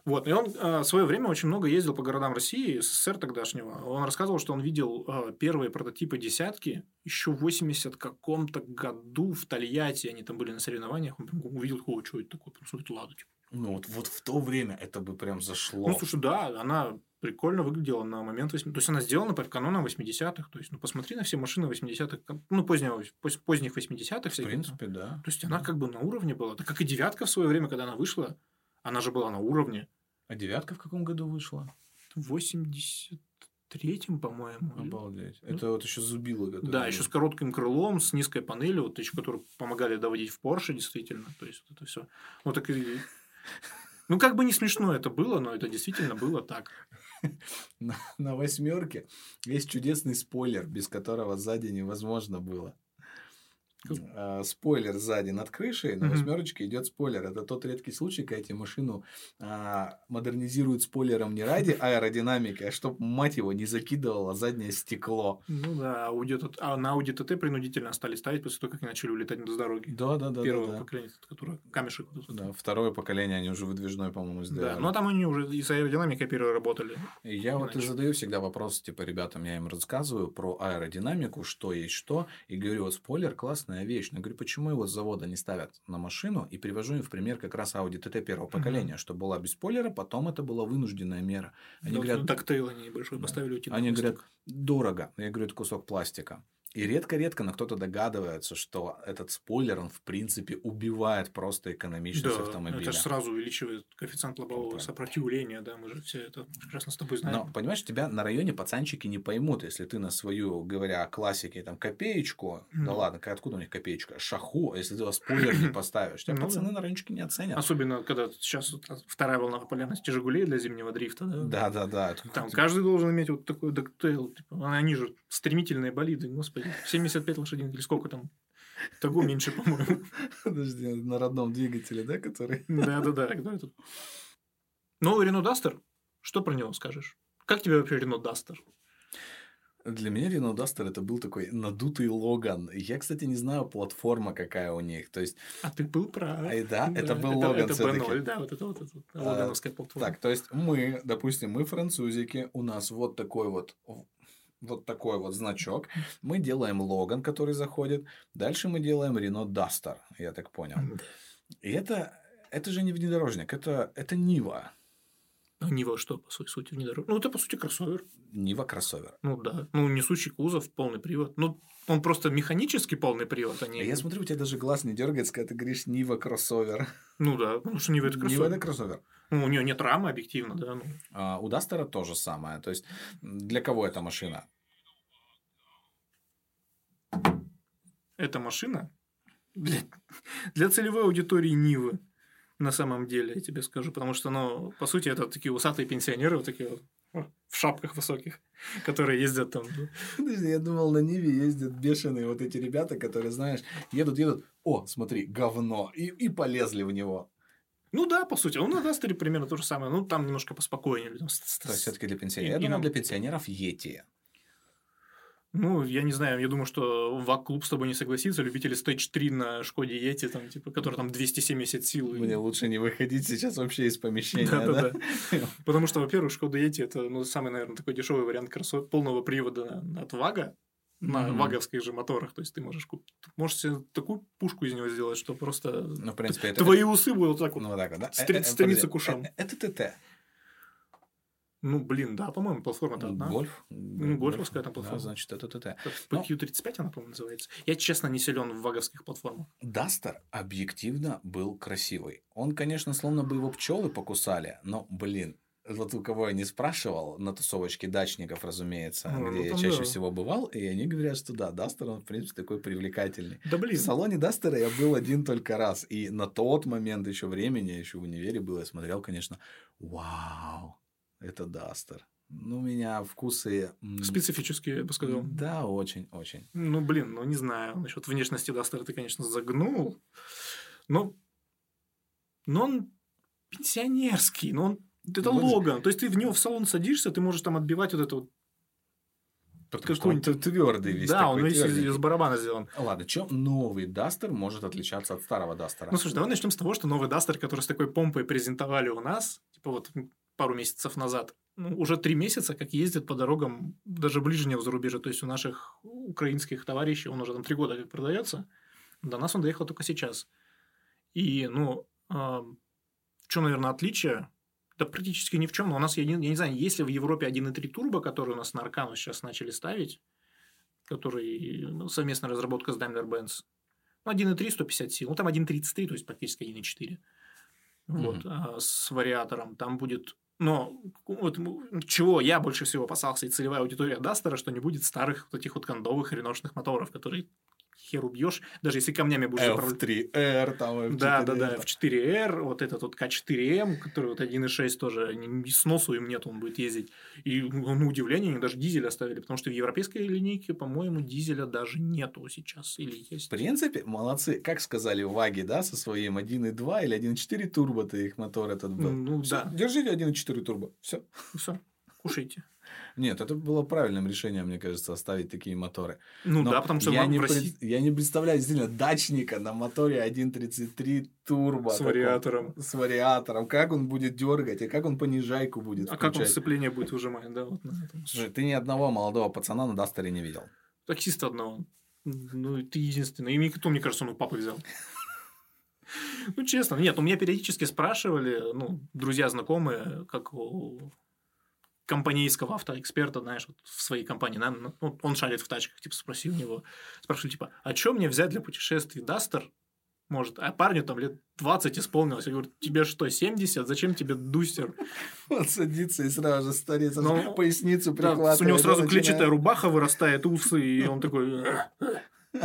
Вот, и он а, в свое время очень много ездил по городам России, СССР тогдашнего. Он рассказывал, что он видел а, первые прототипы десятки еще в 80 каком-то году в Тольятти. Они там были на соревнованиях. Он увидел, о, что это такое? Прям смотрит, ладно, типа. Ну вот, вот в то время это бы прям зашло. Ну, слушай, да, она прикольно выглядела на момент 80 То есть, она сделана по канонам 80-х. То есть, ну, посмотри на все машины 80-х, ну, позднего, поз- поздних 80-х. в принципе, да. То есть, она как бы на уровне была. Так как и девятка в свое время, когда она вышла, она же была на уровне. А девятка в каком году вышла? В 83-м, по-моему. Обалдеть. Ну, Это вот еще зубило. которые Да, еще с коротким крылом, с низкой панелью, вот еще, которые помогали доводить в Порше, действительно. То есть, вот это все. Вот так и... Ну, как бы не смешно это было, но это действительно было так. На, на восьмерке есть чудесный спойлер, без которого сзади невозможно было. А, спойлер сзади над крышей, на восьмерочке идет спойлер. Это тот редкий случай, когда эти машину а, модернизируют спойлером не ради аэродинамики, а чтобы, мать его, не закидывало заднее стекло. Ну да, Audi TT а на Audi TT принудительно стали ставить после того, как они начали улетать с дороги. Да, да, да. Первого да, да. поколения, которое камешек. Да, второе поколение они уже выдвижной, по-моему, сделали. Да, ну а там они уже и с аэродинамикой переработали. И я вот и Иначе. задаю всегда вопрос, типа, ребятам, я им рассказываю про аэродинамику, что есть что, и говорю, вот спойлер классная вещь. Но я говорю, почему его с завода не ставят на машину, и привожу им в пример как раз Audi TT первого Мгм. поколения, что была без спойлера, потом это была вынужденная мера. Они Вот говорят, Дактейл они небольшой Да. поставили утиный они хвостик. говорят, дорого. Я говорю, это кусок пластика. И редко-редко, но кто-то догадывается, что этот спойлер, он в принципе убивает просто экономичность Да, автомобиля. это же сразу увеличивает коэффициент лобового Правильно. сопротивления, да, мы же все это прекрасно с тобой знаем. Но, понимаешь, тебя на районе пацанчики не поймут, если ты на свою, говоря о классике, там, копеечку, да Ну. ладно, откуда у них копеечка, шаху, если ты спойлер не поставишь, тебя Ну пацаны да. на райончике не оценят. Особенно, когда сейчас вот вторая волна популярности «Жигулей» для зимнего дрифта, да? Да, да, да. Там каждый должен иметь вот такой доктейл. Типа, они же стремительные болиды, господи. 75 лошадиных или сколько там? Того меньше, по-моему. Подожди, на родном двигателе, да, который... Да-да-да. который тут. Новый Рено Дастер? Что про него скажешь? Как тебе вообще Рено Дастер? Для меня Renault Duster это был такой надутый Логан. Я, кстати, не знаю, платформа какая у них. То есть, А ты был прав. Ай, да, это был Логан Это всё-таки. B0, да, вот это вот это, А, логановская платформа. так, то есть мы, допустим, мы французики, у нас вот такой вот вот такой вот значок. Мы делаем Логан, который заходит. Дальше мы делаем Renault Duster, я так понял. И это, это же не внедорожник, это, это Нива. А Нива что, по своей сути, внедорожник? Ну, это, по сути, кроссовер. Нива кроссовер. Ну, да. Ну, несущий кузов, полный привод. Ну, он просто механически полный привод, а не... А я смотрю, у тебя даже глаз не дергается, когда ты говоришь Нива кроссовер. Ну, да, потому что Нива это Нива кроссовер. это кроссовер. Ну, у нее нет рамы, объективно, да. Ну, А у Дастера то же самое. То есть, для кого эта машина? эта машина для, для целевой аудитории Нивы, на самом деле, я тебе скажу. Потому что, ну, по сути, это такие усатые пенсионеры, вот такие вот в шапках высоких, которые ездят там. Подожди, я думал, на Ниве ездят бешеные вот эти ребята, которые, знаешь, едут, едут, о, смотри, говно, и, и полезли в него. Ну да, по сути. Ну, на Дастере примерно то же самое. Ну, там немножко поспокойнее. С- То есть, все-таки для пенсионеров. Я нам- для пенсионеров Ети. Ну, я не знаю, я думаю, что ВАК-клуб с тобой не согласится. Любители Stage 3 на Шкоде Ети, там, типа, который там 270 сил. и- Мне лучше не выходить сейчас вообще из помещения, да? Да-да-да. Потому что, во-первых, Шкода Ети это ну, самый, наверное, такой дешевый вариант кроссовер полного привода от Вага на Мгм. ваговских же моторах. То есть ты можешь купить, можешь себе такую пушку из него сделать, что просто Ну, в принципе, это... твои усы будут вот так вот. Ну, вот так вот, да? стре- Э, э, стремиться к ушам. э, Это ТТ. Ну, блин, да, по-моему, платформа-то одна. Гольф. Ну, гольфовская там Да, платформа. значит, это ТТ. Как Ну. PQ35 она, по-моему, называется. Я, честно, не силен в ваговских платформах. Дастер объективно был красивый. Он, конечно, словно бы его пчелы покусали, но, блин, вот у кого я не спрашивал, на тусовочке дачников, разумеется, Ну, где я чаще да. всего бывал, и они говорят, что да, Дастер, он, в принципе, такой привлекательный. Да, В блин. салоне Дастера я был один только раз, и на тот момент еще времени, еще в универе был, я смотрел, конечно, вау, это Дастер. Ну, у меня вкусы... Специфические, я бы сказал. Да, очень, очень. Ну, блин, ну не знаю. Насчет внешности Дастера ты, конечно, загнул. Но, но он пенсионерский, но он это вот. Логан. То есть ты в него в салон садишься, ты можешь там отбивать вот это вот какой-то твердый весь. Да, он весь из, из барабана сделан. Ладно, чем новый Дастер может отличаться от старого Дастера? Ну, слушай, давай начнем с того, что новый Дастер, который с такой помпой презентовали у нас, типа вот пару месяцев назад, ну, уже три месяца, как ездит по дорогам даже ближнего зарубежья. То есть у наших украинских товарищей он уже там три года как продается. До нас он доехал только сейчас. И, ну, э, в чем, наверное, отличие? Да практически ни в чем. Но у нас, я не, я не знаю, есть ли в Европе 1.3 турбо, который у нас на Аркану сейчас начали ставить, который ну, совместная разработка с Daimler-Benz. Ну, 1.3, 150 сил. Ну, там 1.33, то есть практически 1.4. Вот, mm-hmm. а, с вариатором. Там будет но вот чего я больше всего опасался, и целевая аудитория Дастера, что не будет старых вот этих вот кондовых реношных моторов, которые хер убьешь, даже если камнями будешь F3R, там F4R. Да, да, да, F4R, вот этот вот K4M, который вот 1.6 тоже, ни сносу им нет, он будет ездить. И, ну, на удивление, они даже дизель оставили, потому что в европейской линейке, по-моему, дизеля даже нету сейчас, или есть. В принципе, молодцы. Как сказали Ваги, да, со своим 1.2 или 1.4 турбо-то их мотор этот был. Ну, Всё, да. Держите 1.4 турбо. Все. Все. Кушайте. Нет, это было правильным решением, мне кажется, оставить такие моторы. Ну Но да, потому что я не, России... пред... я не представляю действительно дачника на моторе 1.33 турбо. С вариатором. С вариатором. Как он будет дергать, и как он понижайку будет А включать. как он сцепление будет выжимать, да? Вот на этом. Слушай, ты ни одного молодого пацана на Дастере не видел. Таксиста одного. Ну, ты единственный. И никто, мне кажется, он у папы взял. Ну, честно, нет, у меня периодически спрашивали, ну, друзья, знакомые, как компанейского автоэксперта, знаешь, вот в своей компании, наверное, ну, он шарит в тачках, типа, спросил у него, спрашиваю, типа, а что мне взять для путешествий? Дастер? Может, а парню там лет 20 исполнилось. Я говорю, тебе что, 70? Зачем тебе дустер? Он садится и сразу же старец, ну, поясницу прихватывает. Да, у него сразу клетчатая рубаха вырастает, усы, и он такой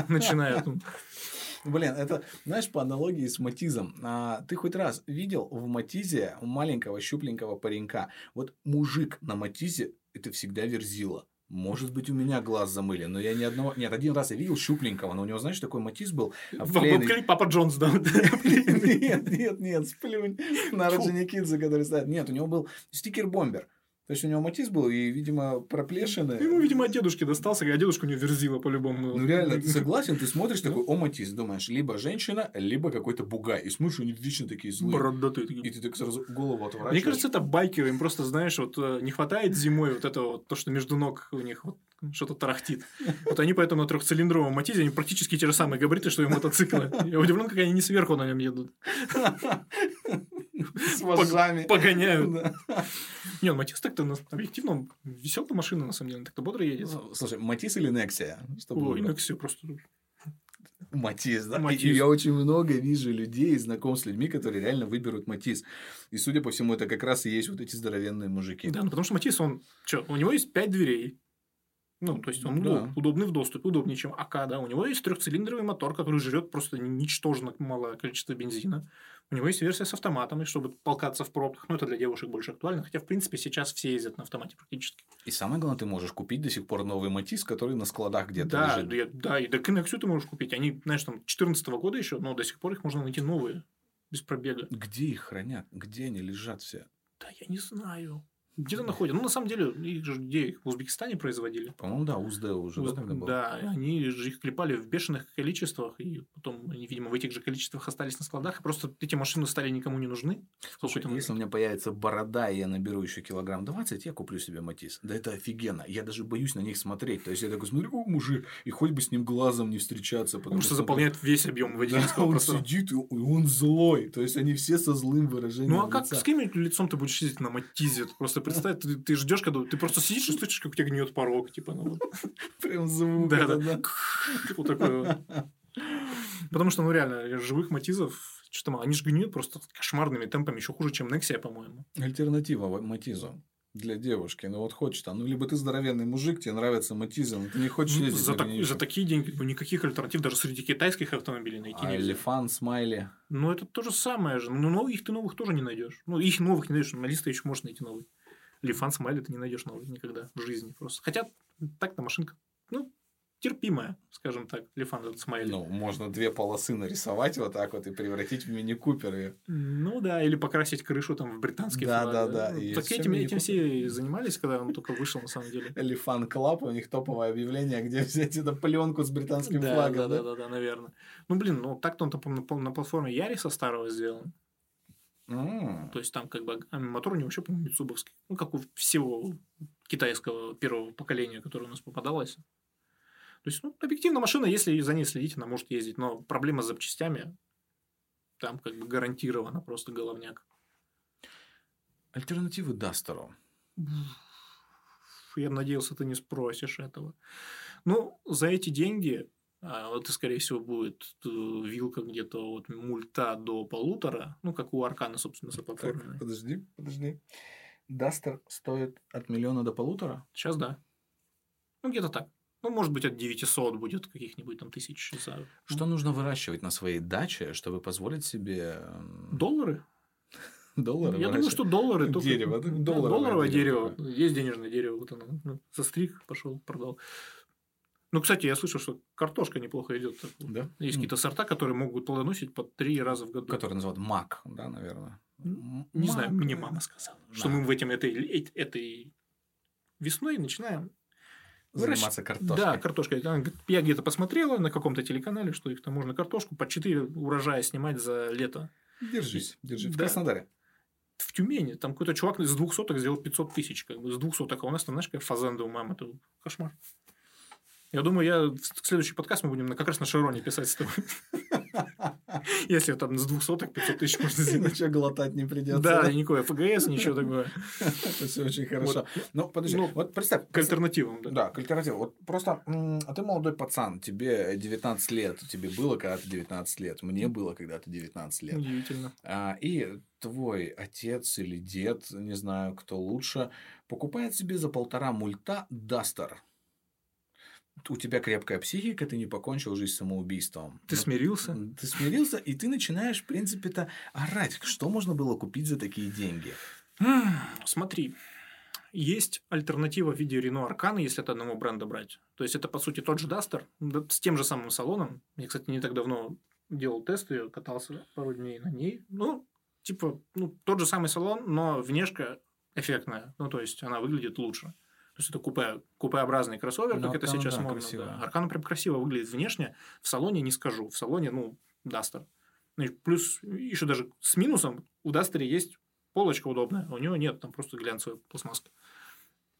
начинает. Блин, это, знаешь, по аналогии с Матизом. А, ты хоть раз видел в Матизе маленького щупленького паренька? Вот мужик на Матизе – это всегда верзила. Может быть, у меня глаз замыли, но я ни одного... Нет, один раз я видел щупленького, но у него, знаешь, такой матиз был. Обклеенный... Папа Джонс, да? Нет, нет, нет, сплюнь на Роджиникидзе, который стоит. Нет, у него был стикер-бомбер. То есть у него матиз был, и, видимо, проплешины. Ему, видимо, от дедушки достался, а дедушка у него верзила по-любому. Ну, реально, ты согласен? Ты смотришь такой, о, матиз, думаешь, либо женщина, либо какой-то бугай. И смотришь, они вечно такие злые. Бородатые. И ты так сразу голову отворачиваешь. Мне кажется, это байкеры. Им просто, знаешь, вот э, не хватает зимой вот этого, вот, то, что между ног у них вот что-то тарахтит. Вот они поэтому на трехцилиндровом матизе, они практически те же самые габариты, что и мотоциклы. Я удивлен, как они не сверху на нем едут. С вожжами. Погоняют. Не, ну Матис так-то объективно веселая машина, на самом деле, так-то бодро едет. Ну, слушай, Матис или Нексия? Ой, Нексия просто... Матис, да? Матис. И я очень много вижу людей, знаком с людьми, которые реально выберут Матис. И, судя по всему, это как раз и есть вот эти здоровенные мужики. Да, ну, потому что Матис, он... Что, у него есть пять дверей. Ну, то есть он да. удобный в доступе, удобнее, чем АК, да. У него есть трехцилиндровый мотор, который жрет просто ничтожно малое количество бензина. У него есть версия с автоматом, и чтобы толкаться в пробках. Ну, это для девушек больше актуально. Хотя, в принципе, сейчас все ездят на автомате практически. И самое главное, ты можешь купить до сих пор новый Матис, который на складах где-то да, лежит. Да, и до Коннексию ты можешь купить. Они, знаешь, там 2014 года еще, но до сих пор их можно найти новые, без пробега. Где их хранят? Где они лежат все? Да я не знаю. Где-то находят. Ну, на самом деле, их же где их в Узбекистане производили. По-моему, да, УЗД уже Уз... да, было. Да, они же их клепали в бешеных количествах, и потом они, видимо, в этих же количествах остались на складах, и просто эти машины стали никому не нужны. Слушай, если у меня появится борода, и я наберу еще килограмм 20, я куплю себе Матис. Да это офигенно. Я даже боюсь на них смотреть. То есть, я такой смотрю, о, мужик, и хоть бы с ним глазом не встречаться. Потому, потому что, что заполняет весь объем водительского да, он сидит, и он злой. То есть, они все со злым выражением Ну, а как, с каким лицом ты будешь сидеть на Матизе? Просто представь, ты, ты ждешь, когда ты просто сидишь и слышишь, как у тебя гниет порог, типа, ну вот. Прям звук. Да, да. Вот такой Потому что, ну, реально, живых матизов, что там, они же гниют просто кошмарными темпами, еще хуже, чем Нексия, по-моему. Альтернатива матизу для девушки. Ну вот хочешь там, ну либо ты здоровенный мужик, тебе нравится матизм, но ты не хочешь ездить за, так, за такие деньги ну, никаких альтернатив даже среди китайских автомобилей найти а нельзя. Элефан, смайли. Ну это то же самое же. Ну, но их ты новых тоже не найдешь. Ну их новых не найдешь, на листе еще можешь найти новый. Лифан Смайли ты не найдешь новый никогда в жизни просто. Хотя так-то машинка, ну, терпимая, скажем так, Лифан этот Смайли. Ну, можно две полосы нарисовать вот так вот и превратить в мини-купер. её. Ну да, или покрасить крышу там в британский Да, флаг. да, да, Ну, и Так всё этим, этим все и занимались, когда он только вышел, на самом деле. Lifan Club, у них топовое объявление, где взять эту пленку с британским Да, флагом. да, да, да, да, наверное. Ну, блин, ну так-то он там на платформе Яриса старого сделан. М. То есть там как бы мотор у него вообще, по-моему, Митсубовский. Ну, как у всего китайского первого поколения, которое у нас попадалось. То есть, ну, объективно машина, если за ней следить, она может ездить. Но проблема с запчастями, там как бы гарантированно просто головняк. Альтернативы Дастеру. Я надеялся, ты не спросишь этого. Ну, за эти деньги, а, вот, скорее всего, будет э, вилка где-то от мульта до полутора, ну, как у Аркана, собственно, Так, заплатформенной. подожди, подожди. Дастер стоит от миллиона до полутора? Сейчас да. Ну, где-то так. Ну, может быть, от 900 будет каких-нибудь там тысяч за... Что нужно выращивать на своей даче, чтобы позволить себе Доллары? доллары? Я думаю, что доллары. только- Дерево, Долларовое долларовое дерево. Есть денежное дерево. Вот оно. Ну, Застриг, пошел, продал. Ну, кстати, я слышал, что картошка неплохо идет. Да? Есть М, какие-то сорта, которые могут плодоносить по три раза в году. Который называют мак, да, наверное. Не знаю, Мак. мне мама сказала, что Да. мы в этом этой, этой весной начинаем Заниматься картошкой. Да, картошкой. Я где-то посмотрела на каком-то телеканале, что их там можно картошку по 4 урожая снимать за лето. Держись, держись. В Да. Краснодаре. В Тюмени там какой-то чувак из двух соток сделал 500 тысяч. Как бы, с двух соток. А у нас там, знаешь, как фазенда у мамы. Это кошмар. Я думаю, я в следующий подкаст мы будем как раз на Широне писать с тобой. Если там с двух соток 500 тысяч можно сделать. Ничего глотать не придется. Да, никакой ФГС, ничего такого. Это все очень хорошо. Ну, подожди, Ну, вот представь. К альтернативам, да. К альтернативе. Вот просто, а ты молодой пацан, тебе 19 лет, тебе было когда-то 19 лет, мне было когда-то 19 лет. Удивительно. А, и твой отец или дед, не знаю, кто лучше, покупает себе за полтора мульта Дастер. У тебя крепкая психика, ты не покончил жизнь самоубийством. Ты Ну, смирился? Ты смирился, и ты начинаешь, в принципе-то, орать. Что можно было купить за такие деньги? Смотри, есть альтернатива в виде Renault Аркана, если от одного бренда брать. То есть, это, по сути, тот же Duster, с тем же самым салоном. Я, кстати, не так давно делал тесты, катался пару дней на ней. Ну, типа, ну, тот же самый салон, но внешка эффектная. Ну, то есть, она выглядит лучше. То есть, это купе, купеобразный кроссовер, Ну, как это сейчас да, модно. красиво. да. Аркана прям красиво выглядит внешне. В салоне не скажу. В салоне, ну, Duster. Ну, плюс еще даже с минусом у Дастере есть полочка удобная, а у него нет, там просто глянцевая пластмасска.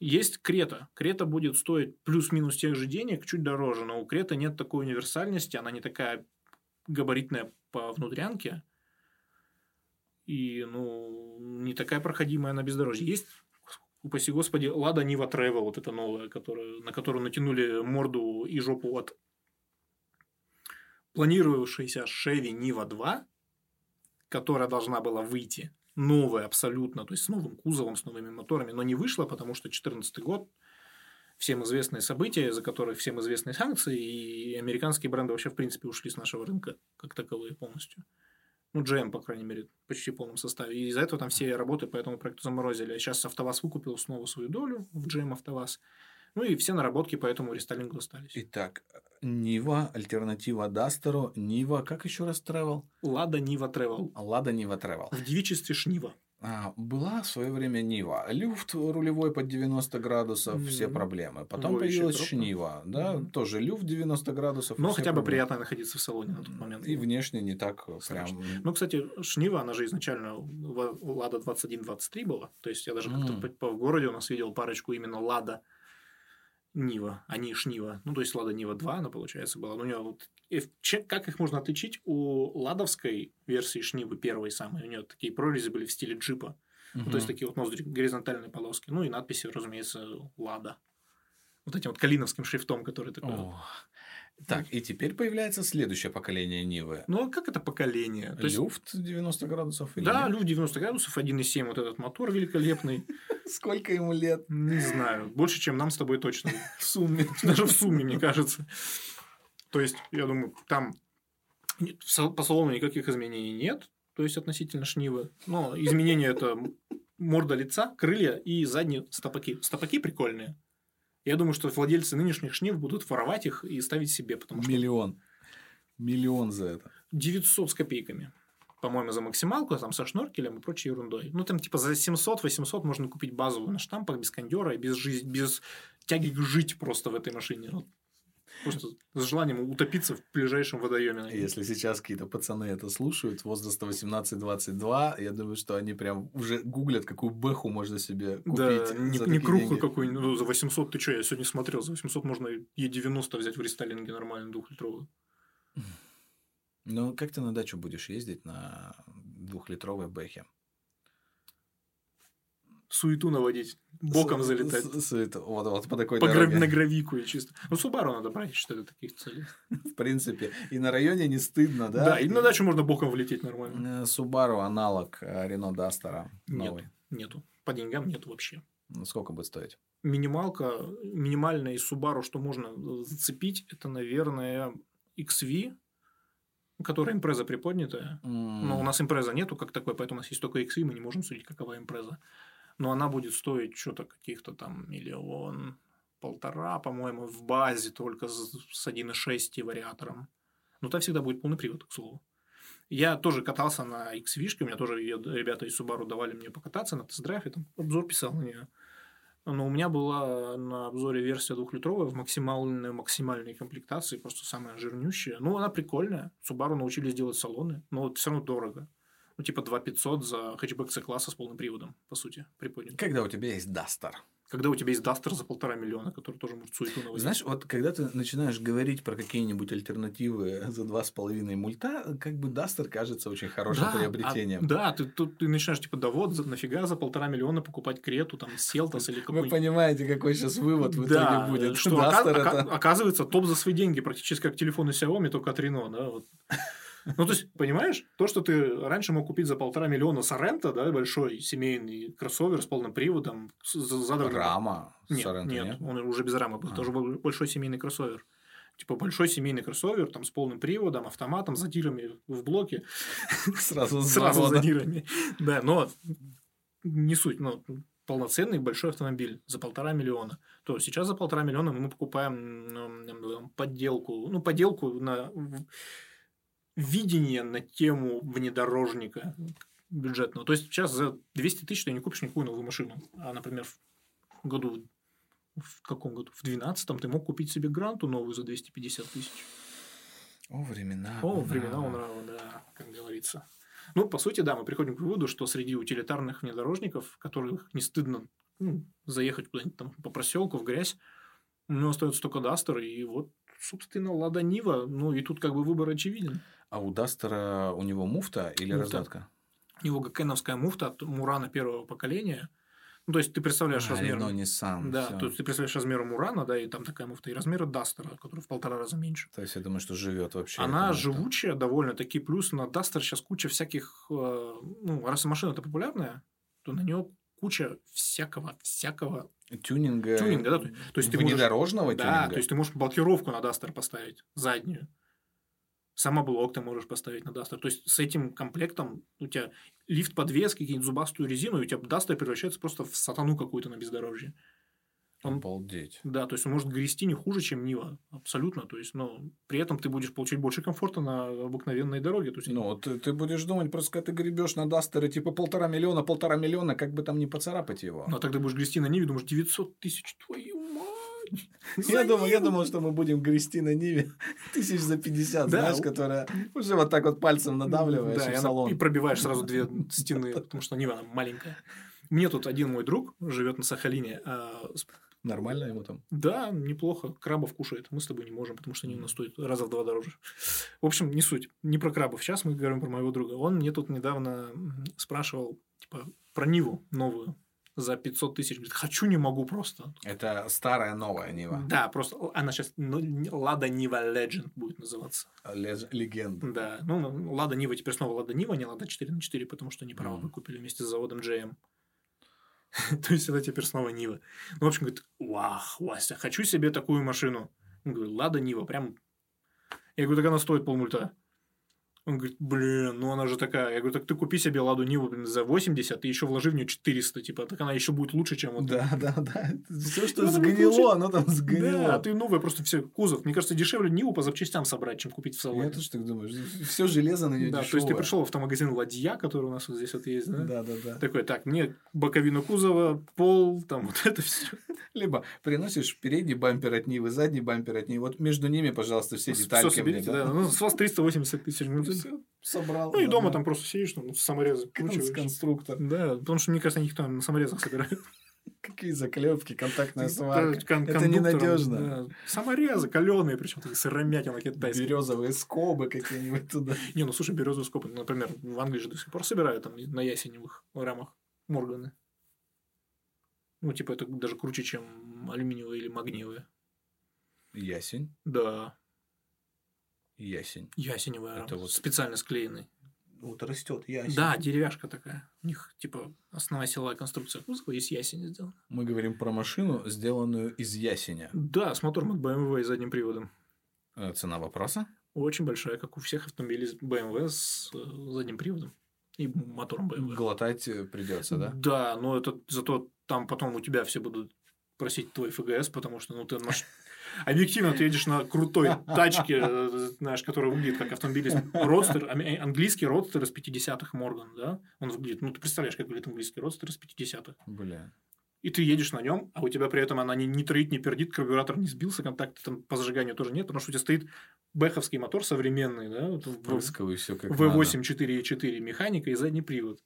Есть Крета. Крета будет стоить плюс-минус тех же денег, чуть дороже, но у Крета нет такой универсальности, она не такая габаритная по внутрянке, и, ну, не такая проходимая на бездорожье. Есть, упаси господи, Лада Нива Travel, вот эта новая, которая, на которую натянули морду и жопу от планировавшейся Chevy Niva 2, которая должна была выйти новая абсолютно, то есть с новым кузовом, с новыми моторами, но не вышла, потому что 2014 год, всем известные события, за которые всем известны санкции, и американские бренды вообще, в принципе, ушли с нашего рынка как таковые полностью. Ну, GM, по крайней мере, почти в полном составе. И из-за этого там все работы по этому проекту заморозили. А сейчас АвтоВАЗ выкупил снова свою долю в GM АвтоВАЗ. Ну, и все наработки по этому рестайлингу остались. Итак, Нива, альтернатива Дастеру, Нива, как еще раз Travel? Лада Нива Travel. Лада Нива Travel. В девичестве Шнива. А, была в свое время Нива. Люфт рулевой под 90 градусов, все Мгм. проблемы. Потом Воющая появилась коробка. Шнива, да, Мгм. тоже люфт 90 градусов. Но все хотя бы проблемы. приятно находиться в салоне на тот момент. И внешне не так Страшно. прям... Ну, кстати, Шнива, она же изначально Лада 21-23 была. То есть, я даже как-то М. по, по- в городе у нас видел парочку именно Лада Нива, а не Шнива. Ну, то есть, Лада Нива 2 она, получается, была. Но у нее вот... Как их можно отличить? У ладовской версии Шнивы, первой самой, у нее такие прорези были в стиле джипа. Ну, то есть, такие вот ноздри, горизонтальные полоски. Ну, и надписи, разумеется, Лада. Вот этим вот калиновским шрифтом, который такой... О. Так, и теперь появляется следующее поколение Нивы. Ну, а как это поколение? То есть, Люфт 90 градусов или Да, нет? люфт 90 градусов, 1,7 вот этот мотор великолепный. Сколько ему лет Не знаю, больше, чем нам с тобой точно. в сумме? Даже в сумме, мне кажется. То есть, я думаю, там по салону никаких изменений нет, то есть относительно Шнивы. Но изменения это морда лица, крылья и задние стопаки. Стопаки прикольные. Я думаю, что владельцы нынешних шнив будут воровать их и ставить себе, потому что Миллион. Миллион за это. 900 с копейками. По-моему, за максималку, там со шноркелем и прочей ерундой. Ну, там типа за 700-800 можно купить базовую на штампах, без кондера и без, жизни, без тяги жить просто в этой машине. Ну, просто с желанием утопиться в ближайшем водоеме. Если сейчас какие-то пацаны это слушают, возраста 18-22, я думаю, что они прям уже гуглят, какую бэху можно себе купить. Да, не, не деньги. какую-нибудь. Ну, за 800 ты что, я сегодня смотрел, за 800 можно Е90 взять в рестайлинге нормальную двухлитровую. Ну, как ты на дачу будешь ездить на двухлитровой бэхе? Суету наводить, боком С- залетать. с- с- это, вот, вот по такой По гра- дороге. на гравику и чисто. Ну, Субару надо брать, что для таких целей. В принципе. И на районе не стыдно, да? Да, и на дачу можно боком влететь нормально. Э, Subaru аналог э, Renault Duster Нет. Нету. По деньгам нету вообще. Ну, Сколько будет стоить? Минималка, минимальная из Subaru, что можно зацепить, это, наверное, XV, которая импреза приподнятая. Но у нас импреза нету как такой, поэтому у нас есть только XV, мы не можем судить, какова импреза. Но она будет стоить что-то каких-то там миллион, полтора, по-моему, в базе только с с 1.6 вариатором. Но там всегда будет полный привод, к слову. Я тоже катался на XV, у меня тоже её ребята из Subaru давали мне покататься на тест-драйв, я там обзор писал на нее. Но у меня была на обзоре версия двухлитровая в максимальной, максимальной комплектации, просто самая жирнющая. Ну, она прикольная. Subaru научились делать салоны, но вот все равно дорого. Ну, типа 2 500 за хэтчбэк C-класса с полным приводом, по сути, приподнят. Когда у тебя есть Duster? Когда у тебя есть Duster за полтора миллиона, который тоже может суету наводить. Знаешь, вот когда ты начинаешь говорить про какие-нибудь альтернативы за два с половиной мульта, как бы Duster кажется очень хорошим Да, приобретением. а- да, ты, тут ты начинаешь, типа, да вот, нафига за полтора миллиона покупать Крету, там, Селтос или Вы какой-нибудь понимаете, какой сейчас вывод в Да, итоге будет? что Duster ока- это... ока- оказывается топ за свои деньги, практически как телефоны Xiaomi, только от Renault, да, вот. Ну, то есть, понимаешь, то, что ты раньше мог купить за полтора миллиона Сорента, да, большой семейный кроссовер с полным приводом, с задранным- Рама. Нет, Sorento нет, нет? он уже без рамы был, А. тоже был большой семейный кроссовер. Типа большой семейный кроссовер, там с полным приводом, автоматом, задирами в блоке. Сразу с Сразу задирами. Да, но не суть, но полноценный большой автомобиль за полтора миллиона. То сейчас за полтора миллиона мы покупаем подделку, ну, подделку на видение на тему внедорожника бюджетного. То есть сейчас за 200 тысяч ты не купишь никакую новую машину. А, например, в году в каком году? В 12 ты мог купить себе гранту новую за 250 тысяч. О, времена. О, ура. времена унрава, да, как говорится. Ну, по сути, да, мы приходим к выводу, что среди утилитарных внедорожников, которых не стыдно ну, заехать куда-нибудь там по проселку в грязь, у него остается только Дастер, и вот, собственно, Лада Нива, ну, и тут как бы выбор очевиден. А у Дастера у него муфта или Муфта. раздатка? У него гакеновская муфта от Мурана первого поколения. Ну, то есть, ты представляешь А, размер... Renault, Nissan. Да, всё. то есть, ты представляешь размер Мурана, да, и там такая муфта, и размеры Дастера, который в полтора раза меньше. То есть, я думаю, что живет вообще. Она живучая довольно-таки, плюс на Duster сейчас куча всяких, э, ну, раз машина-то популярная, то на нее куча всякого, всякого Тюнинга. тюнинга, да, то, то есть ты можешь, внедорожного да, тюнинга. то есть ты можешь блокировку на Duster поставить, заднюю, самоблок ты можешь поставить на Duster, то есть с этим комплектом у тебя лифт подвески, какие-нибудь зубастую резину, и у тебя Duster превращается просто в сатану какую-то на бездорожье. Он Обалдеть. да, то есть он может грести не хуже, чем Нива. Абсолютно. То есть, но при этом ты будешь получать больше комфорта на обыкновенной дороге. То есть, Ну, вот ты, ты будешь думать, просто когда ты гребешь на Дастере, типа полтора миллиона, полтора миллиона, как бы там не поцарапать его. ну, а тогда будешь грести на Ниве, думаешь, 900 тысяч, твою мать! Я думал, я думал, что мы будем грести на Ниве тысяч за 50, Да, знаешь, которая уже вот так вот пальцем надавливаешь Да, в салон. и пробиваешь сразу две стены, потому что Нива она маленькая. Мне тут один мой друг живет на Сахалине. Нормально ему там. Да, неплохо. Крабов кушает. Мы с тобой не можем, потому что они у нас стоят раза в два дороже. В общем, не суть. Не про крабов. Сейчас мы говорим про моего друга. Он мне тут недавно спрашивал типа, про Ниву новую за 500 тысяч. Говорит, хочу, не могу просто. Это старая новая Нива. Да, просто она сейчас Лада Нива Legend будет называться. Леж- Легенда. Да, ну, Лада Нива теперь снова Лада Нива, не Лада 4 на 4, потому что они право Мгм. выкупили вместе с заводом GM. То есть это теперь снова Нива. Ну, в общем, говорит, вау, Вася, хочу себе такую машину. Он говорит, Лада Нива, прям... Я говорю, так она стоит полмульта. Он говорит, блин, ну она же такая. Я говорю, так ты купи себе Ладу Ниву блин, за 80, и еще вложи в нее 400, типа, так она еще будет лучше, чем вот. Да, да, да. Все, что Ну, сгнило, оно там сгнило. Да, а ты новое просто все кузов. Мне кажется, дешевле Ниву по запчастям собрать, чем купить в салоне. Я тоже так думаю. Все железо на нее да, то есть ты пришел в автомагазин Ладья, который у нас вот здесь вот есть, да? Да, да, да. Такой, так, мне боковину кузова, пол, там вот это все. Либо приносишь передний бампер от Нивы, задний бампер от Нивы. Вот между ними, пожалуйста, все Все детальки. соберите, да. Ну, с вас 380 тысяч. Всё собрал. Ну, и дома там просто сидишь, ну, саморезы Конс- конструктор. Да, потому что, мне кажется, никто на саморезах собирает. Какие заклепки, контактная сварка. кон- Это ненадежно. да. Саморезы каленые, причем такие сыромятина китайские. Березовые скобы какие-нибудь туда. Не, ну слушай, березовые скопы, например, в Англии же до сих пор собирают там на ясеневых рамах Морганы. Ну, типа, это даже круче, чем алюминиевые или магниевые. Ясень. Да, Ясень. ясеневая Это вот- Специально склеенный. Вот растет ясень. Да, деревяшка такая. У них, типа, основная силовая конструкция кузова из ясеня сделана. Мы говорим про машину, сделанную из ясеня. Да, с мотором от BMW и задним приводом. Э, Цена вопроса? Очень большая, как у всех автомобилей BMW с э, задним приводом и мотором BMW. Глотать э, придется, да? Да, но это зато там потом у тебя все будут просить твой ФГС, потому что ну ты маш- объективно ты едешь на крутой тачке, э, знаешь, которая выглядит как автомобиль из родстер, ами- английский родстер из 50-х Морган, да? Он выглядит, ну ты представляешь, как выглядит английский родстер из 50-х. Бля. И ты едешь на нем, а у тебя при этом она не, не троит, не пердит, карбюратор не сбился, контакта там по зажиганию тоже нет, потому что у тебя стоит бэховский мотор современный, да, вот в- все как V8 надо. 4.4 механика и задний привод.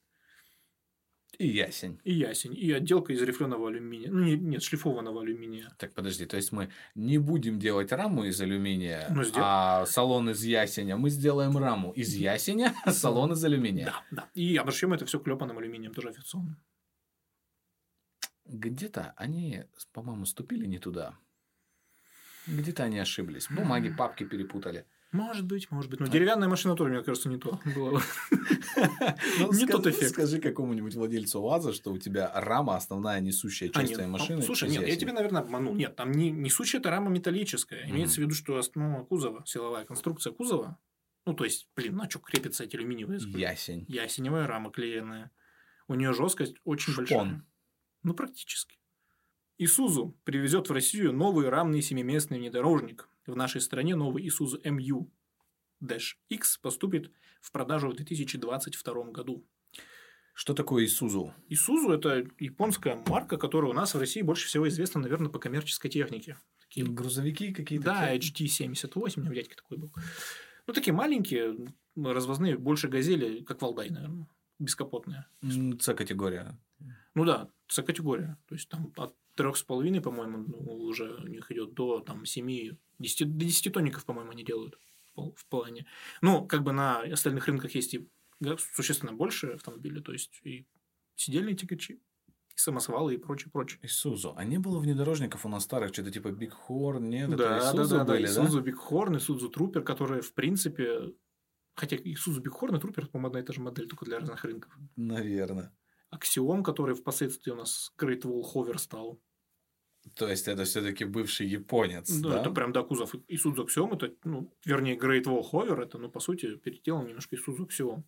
И ясень. И ясень, и отделка из рифленого алюминия. Ну, не- нет, шлифованного алюминия. Так, подожди, то есть мы не будем делать раму из алюминия, Ну, сдел- а салон из ясеня. Мы сделаем раму из ясеня, а салон из алюминия. Да, да. И обошьем это все клепанным алюминием, тоже авиационным. Где-то они, по-моему, ступили не туда. Где-то они ошиблись. Бумаги, папки перепутали. Может быть, может быть. Но А- деревянная машина тоже, мне кажется, не то. Ну, Не тот эффект. Скажи какому-нибудь владельцу УАЗа, что у тебя рама основная несущая А, часть твоей ну, машины. Слушай, нет, я тебя, наверное, обманул. Нет, там не, несущая эта рама металлическая. Имеется в виду, что основа кузова, силовая конструкция кузова, ну, то есть, блин, на что крепятся эти алюминиевые? Ясень. Ясеневая рама клеенная. У нее жесткость очень Шпон. большая. Ну, практически. Исузу привезет в Россию новый рамный семиместный внедорожник. В нашей стране новый Исузу MU X поступит в продажу в 2022 году. Что такое Исузу? Исузу – это японская марка, которая у нас в России больше всего известна, наверное, по коммерческой технике. Такие Грузовики какие-то? да, HT78, у меня дядька такой был. Ну, такие маленькие, развозные, больше газели, как Валдай, наверное, бескапотные. С-категория. Ну да, С-категория. То есть там от трех с половиной, по-моему, ну, уже у них идет до там 7, 10, до 10 тонников, по-моему, они делают в плане. Ну, как бы на остальных рынках есть и существенно больше автомобилей, то есть и сидельные тягачи, и самосвалы и прочее, прочее. Исузу. А не было внедорожников у нас старых, что-то типа Биг Хорн, нет? да, это да, Исузу да, да, были, да? Исузу Бигхорн, Исузу Трупер, которые, в принципе, хотя Исузу Бигхорн и Трупер, по-моему, одна и та же модель, только для разных рынков. Наверное. Аксиом, который впоследствии у нас Great Wall Hover стал. То есть, это все-таки бывший японец, Да, да? это прям, да, кузов Исузу Аксиом, это, ну, вернее, Great Wall Hover, это, ну, по сути, переделал немножко Исузу Аксиом.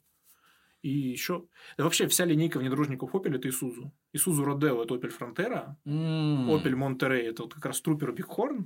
И еще... Да вообще вся линейка внедорожников Opel это Исузу. Исузу Родео это Opel Frontera, М, Opel Monterey это вот как раз Трупер Bighorn.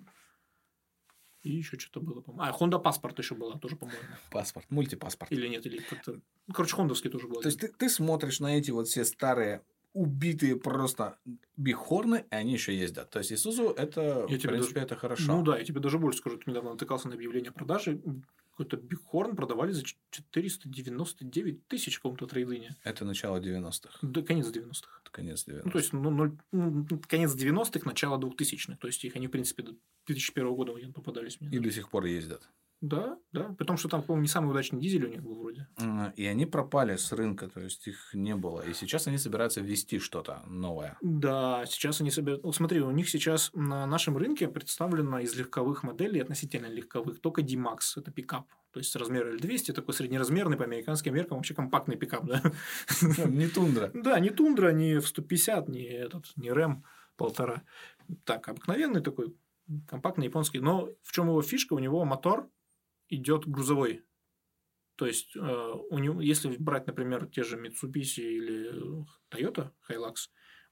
И еще что-то было, по-моему. А, Honda Passport еще была тоже, по-моему. Паспорт, мультипаспорт. Или нет, или как-то... Ну, короче, хондовский тоже был. То есть, ты, ты смотришь на эти вот все старые убитые просто бихорны, и они еще ездят. То есть, Исузу это, Я в принципе, это хорошо. Ну да, я тебе даже больше скажу. Ты недавно натыкался на объявление о продаже. Какой-то Bighorn продавали за 499 тысяч в каком-то трейдине. Это начало 90-х. До конец 90-х. Это конец 90-х. Ну, то есть, ну, ну, конец 90-х, начало 2000-х. То есть, их они, в принципе, до 2001 года попадались мне. И до сих пор ездят. Да, да. При том, что там, по-моему, не самый удачный дизель у них был вроде. И они пропали с рынка, то есть их не было. И сейчас они собираются ввести что-то новое. Да, сейчас они собирают... Вот смотри, у них сейчас на нашем рынке представлено из легковых моделей, относительно легковых, только D-Max, это пикап. То есть, размер L200, такой среднеразмерный по американским меркам, вообще компактный пикап, да? Не тундра. Да, не Тундра, не в 150, не этот, не Рэм полтора. Так, обыкновенный такой, компактный японский. Но в чем его фишка? У него мотор идет грузовой. То есть, э, у него, если брать, например, те же Mitsubishi или Toyota Hilux,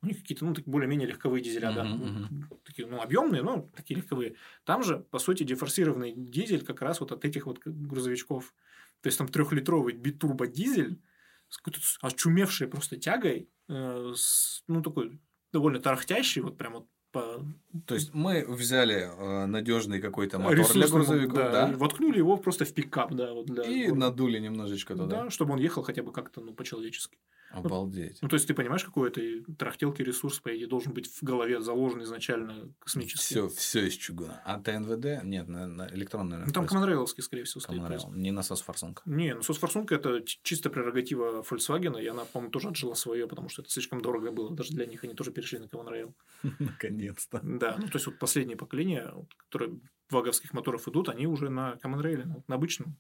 у них какие-то, ну, такие более-менее легковые дизеля, Мгм, да, мгм. такие, ну, объемные, но такие легковые. Там же, по сути, дефорсированный дизель как раз вот от этих вот грузовичков. То есть, там трехлитровый битурбодизель с какой-то очумевшей просто тягой, э, с, ну, такой довольно тарахтящий, вот прям вот по То есть мы взяли надежный какой-то мотор для ресурсному, грузовиков, да, да, воткнули его просто в пикап, да, вот для и города. надули немножечко туда. да, чтобы он ехал хотя бы как-то, ну, по-человечески. Обалдеть. Ну, то есть, ты понимаешь, какой это трахтелки ресурс, по идее, должен быть в голове заложен изначально космический. Все, все из чугуна. А ТНВД? Нет, на, на электронный. Ну, там командрейловский, скорее всего, стоит. Rail, не насос форсунка. Не, ну соцфорсунка это чисто прерогатива Volkswagen, и она, по-моему, тоже отжила свое, потому что это слишком дорого было даже для них, они тоже перешли на Rail. Наконец-то. Да, ну то есть вот последнее поколение, вот, которые ваговских моторов идут, они уже на ну, на обычном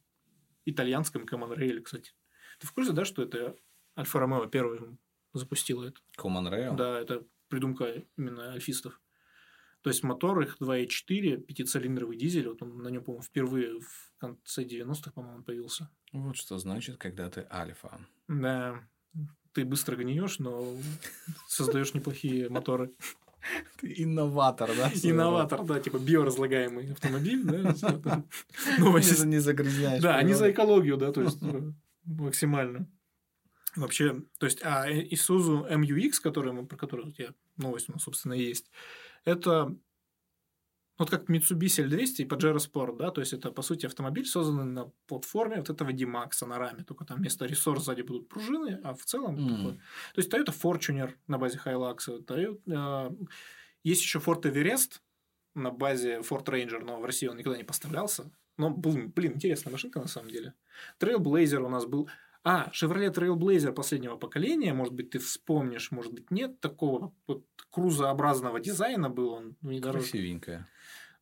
итальянском Rail, кстати. Ты в курсе, да, что это Альфа Ромео первый запустила это? Common Rail? Да, это придумка именно альфистов. То есть мотор их 2.4, пятицилиндровый дизель, вот он на нем, по-моему, впервые в конце 90-х, по-моему, появился. Вот что значит, когда ты альфа. Да, ты быстро гниешь, но создаешь неплохие моторы. Ты инноватор, да? Инноватор, да, типа биоразлагаемый автомобиль, да, рода? Новая Не, загрязняешь. Да, они за экологию, да, то есть э, максимально. Вообще, то есть, а э, Isuzu MUX, который мы, про который я, новость у нас, собственно, есть, это вот как Mitsubishi L200 и Pajero Sport, да, то есть, это, по сути, автомобиль, созданный на платформе вот этого D-Max на раме, только там вместо рессор сзади будут пружины, а в целом М. такой- То есть, Toyota Fortuner на базе Hilux, Toyota, э, есть еще Ford Everest на базе Ford Ranger, но в России он никогда не поставлялся. Но, блин, блин, интересная машинка на самом деле. Trailblazer у нас был. А, Chevrolet Trailblazer последнего поколения, может быть, ты вспомнишь, может быть, нет такого вот крузообразного дизайна был он внедорожник. Красивенькая.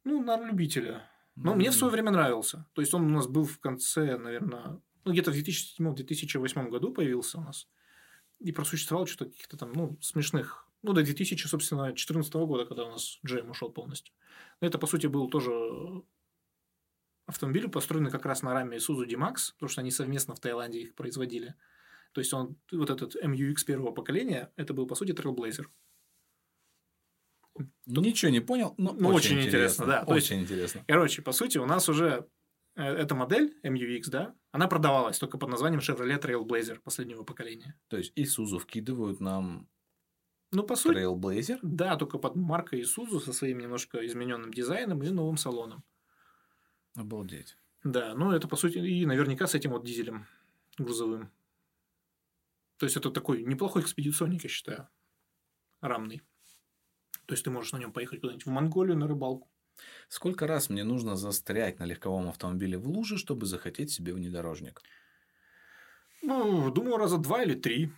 Ну, на любителя. Но мне в свое время нравился. То есть он у нас был в конце, наверное, ну, где-то в 2007-2008 году появился у нас. И просуществовал что-то каких-то там, ну, смешных. Ну, до 2000, собственно, 2014 года, когда у нас GM ушел полностью. Но это, по сути, был тоже автомобиль, построенный как раз на раме Isuzu D-Max, потому что они совместно в Таиланде их производили. То есть, он, вот этот MUX первого поколения, это был, по сути, Trailblazer. Ничего не понял, но Ну, очень, очень интересно, да. То Очень интересно. Короче, по сути, у нас уже э, эта модель MUX, да, она продавалась только под названием Chevrolet Trailblazer последнего поколения. То есть Isuzu вкидывают нам Ну, по сути, Trailblazer. да, только под маркой Isuzu со своим немножко измененным дизайном и новым салоном. Обалдеть. Да, ну это по сути и наверняка с этим вот дизелем грузовым. То есть это такой неплохой экспедиционник, я считаю, рамный. То есть ты можешь на нем поехать куда-нибудь в Монголию на рыбалку. Сколько раз мне нужно застрять на легковом автомобиле в луже, чтобы захотеть себе внедорожник? Ну, думаю, раза два или три.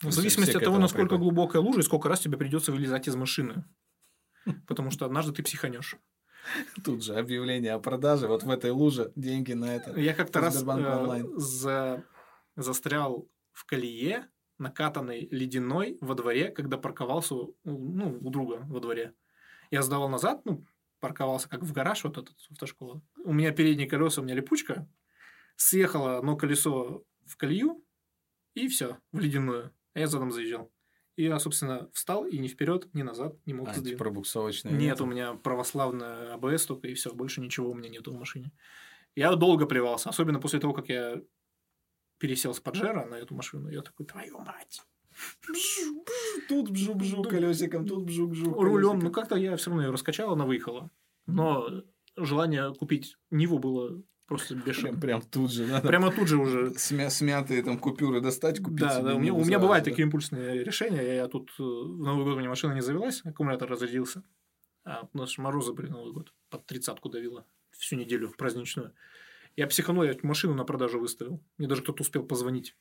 В зависимости от того, насколько привыкли. глубокая лужа и сколько раз тебе придется вылезать из машины. Потому что однажды ты психанешь. Тут же объявление о продаже, вот в этой луже деньги на это. Я как-то раз э, за- застрял в колее, накатанной ледяной во дворе, когда парковался ну, у друга во дворе. Я сдавал назад, ну, парковался как в гараж, вот этот автошкола. У меня передние колеса, у меня липучка. Съехало одно колесо в колею, и все, в ледяную. А я задом заезжал. И я, собственно, встал и ни вперед, ни назад не мог сдвинуть. Антипробуксовочные Нет, нету? у меня православная АБС только, и все, больше ничего у меня нету в машине. Я долго плевался, особенно после того, как я пересел с Паджера на эту машину. Я такой, твою мать. Тут бжу-бжу колесиком, тут бжу-бжу Рулем, ну как-то я все равно ее раскачал, она выехала. Но желание купить Ниву было просто бешено. прям тут же надо Прямо тут же уже. смя- смятые там купюры достать, купить Да, да, у меня, у меня бывают да. такие импульсные решения. Я, я тут э, в Новый год у меня машина не завелась, аккумулятор разрядился. А у нас морозы были Новый год. Под тридцатку давило всю неделю в праздничную. Я психанул, я машину на продажу выставил. Мне даже кто-то успел позвонить.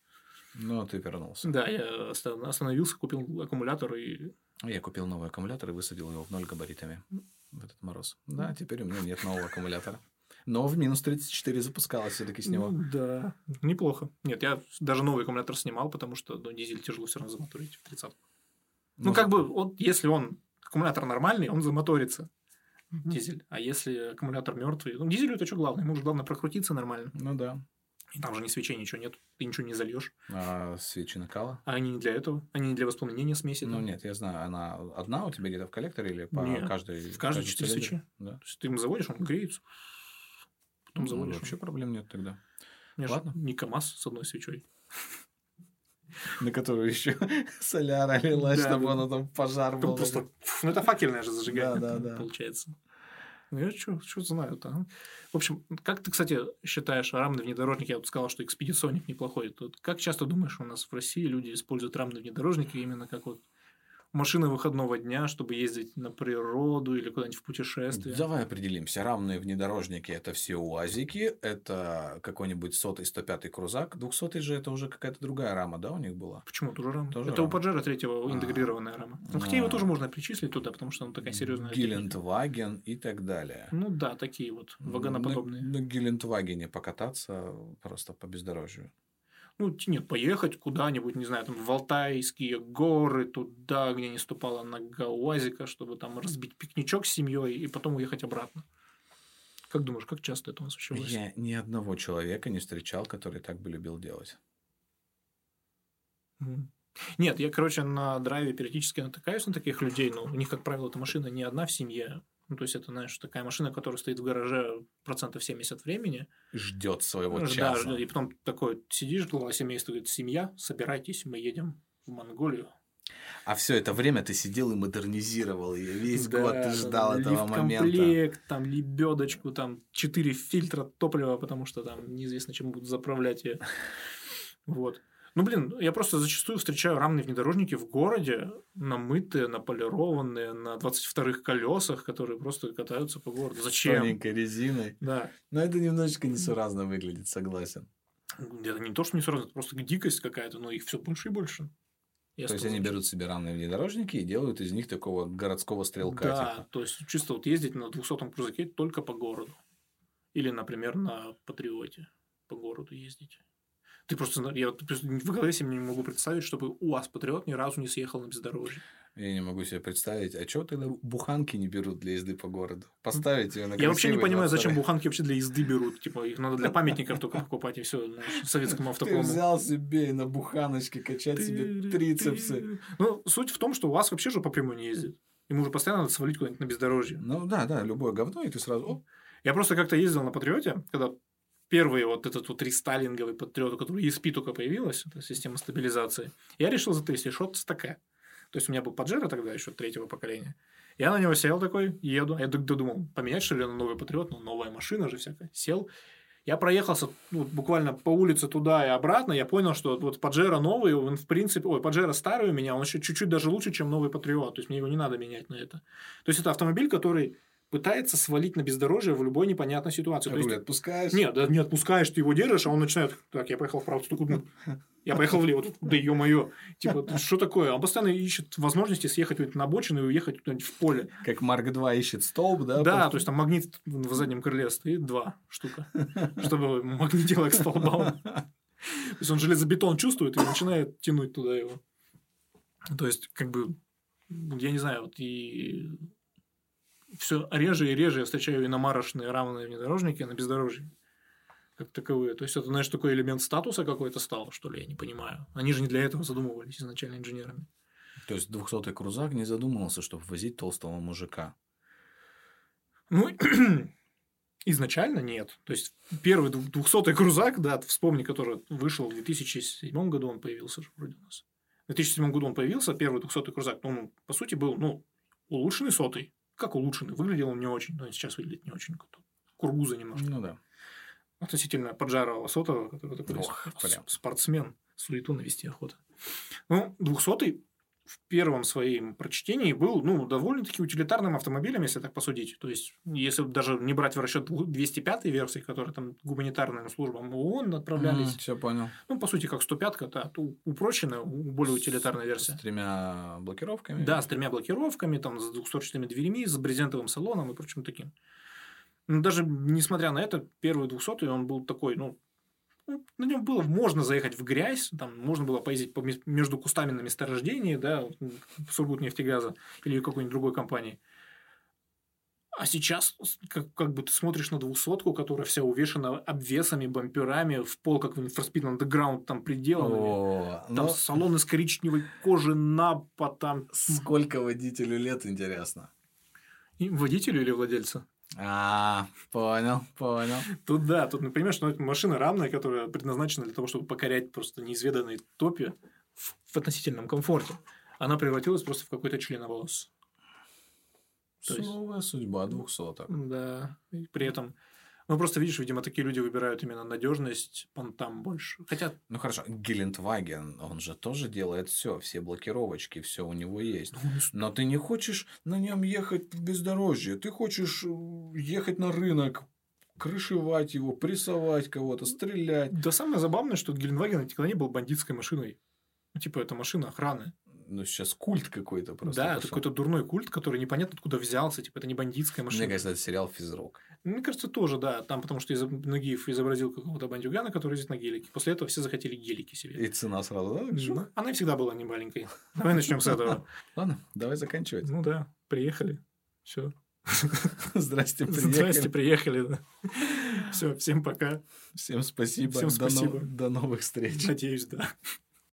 Ну, ты вернулся. Да, я оста- остановился, купил аккумулятор и... Я купил новый аккумулятор и высадил его в ноль габаритами в этот мороз. Да, теперь у меня нет нового аккумулятора. Но в минус 34 запускалось все-таки с него. Ну, да, неплохо. Нет, я даже новый аккумулятор снимал, потому что ну, дизель тяжело все равно замоторить в тридцатку. Ну, как бы, вот если он аккумулятор нормальный, он замоторится. Дизель. А если аккумулятор мертвый, ну, дизелю это что главное? Ему же главное прокрутиться нормально. Ну да. И там же ни свечей, ничего нет. Ты ничего не зальешь. А свечи накала? А они не для этого. Они не для воспламенения смеси. Ну там. нет, я знаю, она одна у тебя где-то в коллекторе или по Нет, каждой? в каждой четыре свечи. Да. То есть ты им заводишь, он греется. Потом Ну, заводишь. вообще проблем нет тогда. Ж ладно. не КамАЗ с одной свечой. На которую еще соляра лилась, Да, чтобы она там пожар Там был. просто... Ну, это факельное же зажигание, Да, да, да. получается. Ну, я что знаю-то, а? В общем, как ты, кстати, считаешь рамный внедорожник? Я вот сказал, что экспедиционник неплохой. Тут как часто думаешь, у нас в России люди используют рамные внедорожники именно как вот машина выходного дня, чтобы ездить на природу или куда-нибудь в путешествие? Давай определимся. Равные внедорожники – это все УАЗики, это какой-нибудь сотый, 105 крузак. 200 же это уже какая-то другая рама, да, у них была? Почему тоже рама? Тоже это у рама. Паджеро третьего А. интегрированная рама. Ну, хотя его А. тоже можно причислить туда, потому что она такая серьезная. Гелендваген и так далее. Ну да, такие вот вагоноподобные. На, на Гелендвагене покататься просто по бездорожью. Ну, нет, поехать куда-нибудь, не знаю, там, в Алтайские горы, туда, где не ступала нога УАЗика, чтобы там разбить пикничок с семьей и потом уехать обратно. Как думаешь, как часто это у нас России? Я ни одного человека не встречал, который так бы любил делать. Нет, я, короче, на драйве периодически натыкаюсь на таких людей, но у них, как правило, эта машина не одна в семье. Ну, то есть, это, знаешь, такая машина, которая стоит в гараже процентов 70 времени. Ждет своего Да, часа. ждёт. и потом такой сидишь, глава семейства, говорит, семья, собирайтесь, мы едем в Монголию. А все это время ты сидел и модернизировал ее. Весь Да, год ты да, ждал да, этого момента. лифт-комплект, там лебедочку, там 4 фильтра топлива, потому что там неизвестно, чем будут заправлять ее. Вот. Ну, блин, я просто зачастую встречаю рамные внедорожники в городе, намытые, наполированные, на 22-х колесах, которые просто катаются по городу. Зачем? тоненькой резиной. Да. Но это немножечко несуразно выглядит, согласен. Это не то, что не сразу, это просто дикость какая-то, но их все больше и больше. Я То есть они берут себе равные внедорожники и делают из них такого городского стрелка. Да, типа. то есть чисто вот ездить на 200-м крузаке только по городу. Или, например, на Патриоте по городу ездить. Ты просто, зна- я просто в голове себе не могу представить, чтобы УАЗ Патриот ни разу не съехал на бездорожье. Я не могу себе представить, а чего тогда буханки не берут для езды по городу? Поставить ее на Я вообще не понимаю, зачем 22-й. буханки вообще для езды берут. Типа, их надо для памятников только покупать, и все, советскому Ты автопрому. взял себе и на буханочке качать себе трицепсы. Ну, суть в том, что УАЗ вообще же по прямой не ездит. Ему уже постоянно надо свалить куда-нибудь на бездорожье. Ну да, да, любое говно, и ты сразу... Я просто как-то ездил на Патриоте, когда первый вот этот вот рестайлинговый Патриот, у которого ESP только появилась, это система стабилизации, я решил затестить, что это такое. То есть, у меня был Паджеро тогда еще третьего поколения. Я на него сел такой, еду. Я д- додумал, поменять что ли на новый Патриот, ну, новая машина же всякая. Сел. Я проехался ну, буквально по улице туда и обратно. Я понял, что вот Паджеро новый, он в принципе... Ой, Паджеро старый у меня, он еще чуть-чуть даже лучше, чем новый Патриот. То есть, мне его не надо менять на это. То есть, это автомобиль, который пытается свалить на бездорожье в любой непонятной ситуации. То есть, руль отпускаешь. нет, да не отпускаешь, ты его держишь, а он начинает, так, я поехал вправо, тут, я поехал влево, тут, да ё-моё, типа, что такое? Он постоянно ищет возможности съехать на обочину и уехать куда-нибудь в поле. Как Марк 2 ищет столб, да? Да, то есть там магнит в заднем крыле стоит, два штука, чтобы магнитило к столбам. То есть он железобетон чувствует и начинает тянуть туда его. То есть, как бы, я не знаю, вот и все реже и реже я встречаю иномарочные равные внедорожники на бездорожье. Как таковые. То есть, это, знаешь, такой элемент статуса какой-то стал, что ли, я не понимаю. Они же не для этого задумывались изначально инженерами. То есть 200-й крузак не задумывался, чтобы возить толстого мужика. Ну, изначально нет. То есть, первый 200-й крузак, да, вспомни, который вышел в 2007 году, он появился же вроде у нас. В 2007 году он появился, первый 200-й крузак. но Он, по сути, был, ну, улучшенный сотый. Как улучшенный? Выглядел он не очень, но сейчас выглядит не очень. Кургуза немножко. Ну да. Относительно поджарого сотого, который такой Ох, спортсмен, суету навести охота. Ну, 200 в первом своем прочтении был, ну, довольно-таки утилитарным автомобилем, если так посудить. То есть, если даже не брать в расчет 205 версии, которые там гуманитарным службам ООН отправлялись, Все понял. ну, по сути, как 105-ка, да, то упрощенная, более утилитарная версия. С тремя блокировками. Да, с тремя блокировками, там, с двухстворчатыми дверьми, с брезентовым салоном и прочим таким. Но даже несмотря на это, первый 200 он был такой, ну, ну, на нем было можно заехать в грязь, там можно было поездить по между кустами на месторождении, да, Сургут нефтегаза или какой-нибудь другой компании. А сейчас, как, как бы ты смотришь на двухсотку, которая вся увешана обвесами, бамперами, в пол, как в Need Underground, там приделанными. О, там но... Ну салон из коричневой кожи, напа, там... Сколько водителю лет, интересно? И водителю или владельцу? А, понял, понял. Тут да, тут, например, что это машина рамная, которая предназначена для того, чтобы покорять просто неизведанные топи в, в относительном комфорте. Она превратилась просто в какой-то членоволос. Суровая есть... судьба двухсоток. Да. И при этом ну, просто видишь, видимо, такие люди выбирают именно надежность, понтам больше. Хотя... Ну, хорошо, Гелендваген, он же тоже делает все, все блокировочки, все у него есть. Ну, Но ты не хочешь на нем ехать в бездорожье, ты хочешь э, ехать на рынок, крышевать его, прессовать кого-то, стрелять. Да самое забавное, что Гелендваген никогда не был бандитской машиной. Ну, типа, это машина охраны ну, сейчас культ какой-то просто. Да, это какой-то дурной культ, который непонятно откуда взялся, типа, это не бандитская машина. Мне кажется, это сериал «Физрок». Мне кажется, тоже, да, там потому что Нагиев изобразил какого-то бандюгана, который ездит на гелике. После этого все захотели гелики себе. И цена сразу, да? Ну, она всегда была не маленькой. Давай начнем с этого. Ладно, давай заканчивать. Ну да, приехали. Все. Здрасте, приехали. Здрасте, приехали. Да. Все, всем пока. Всем спасибо. Всем спасибо. До, до новых встреч. Надеюсь, да.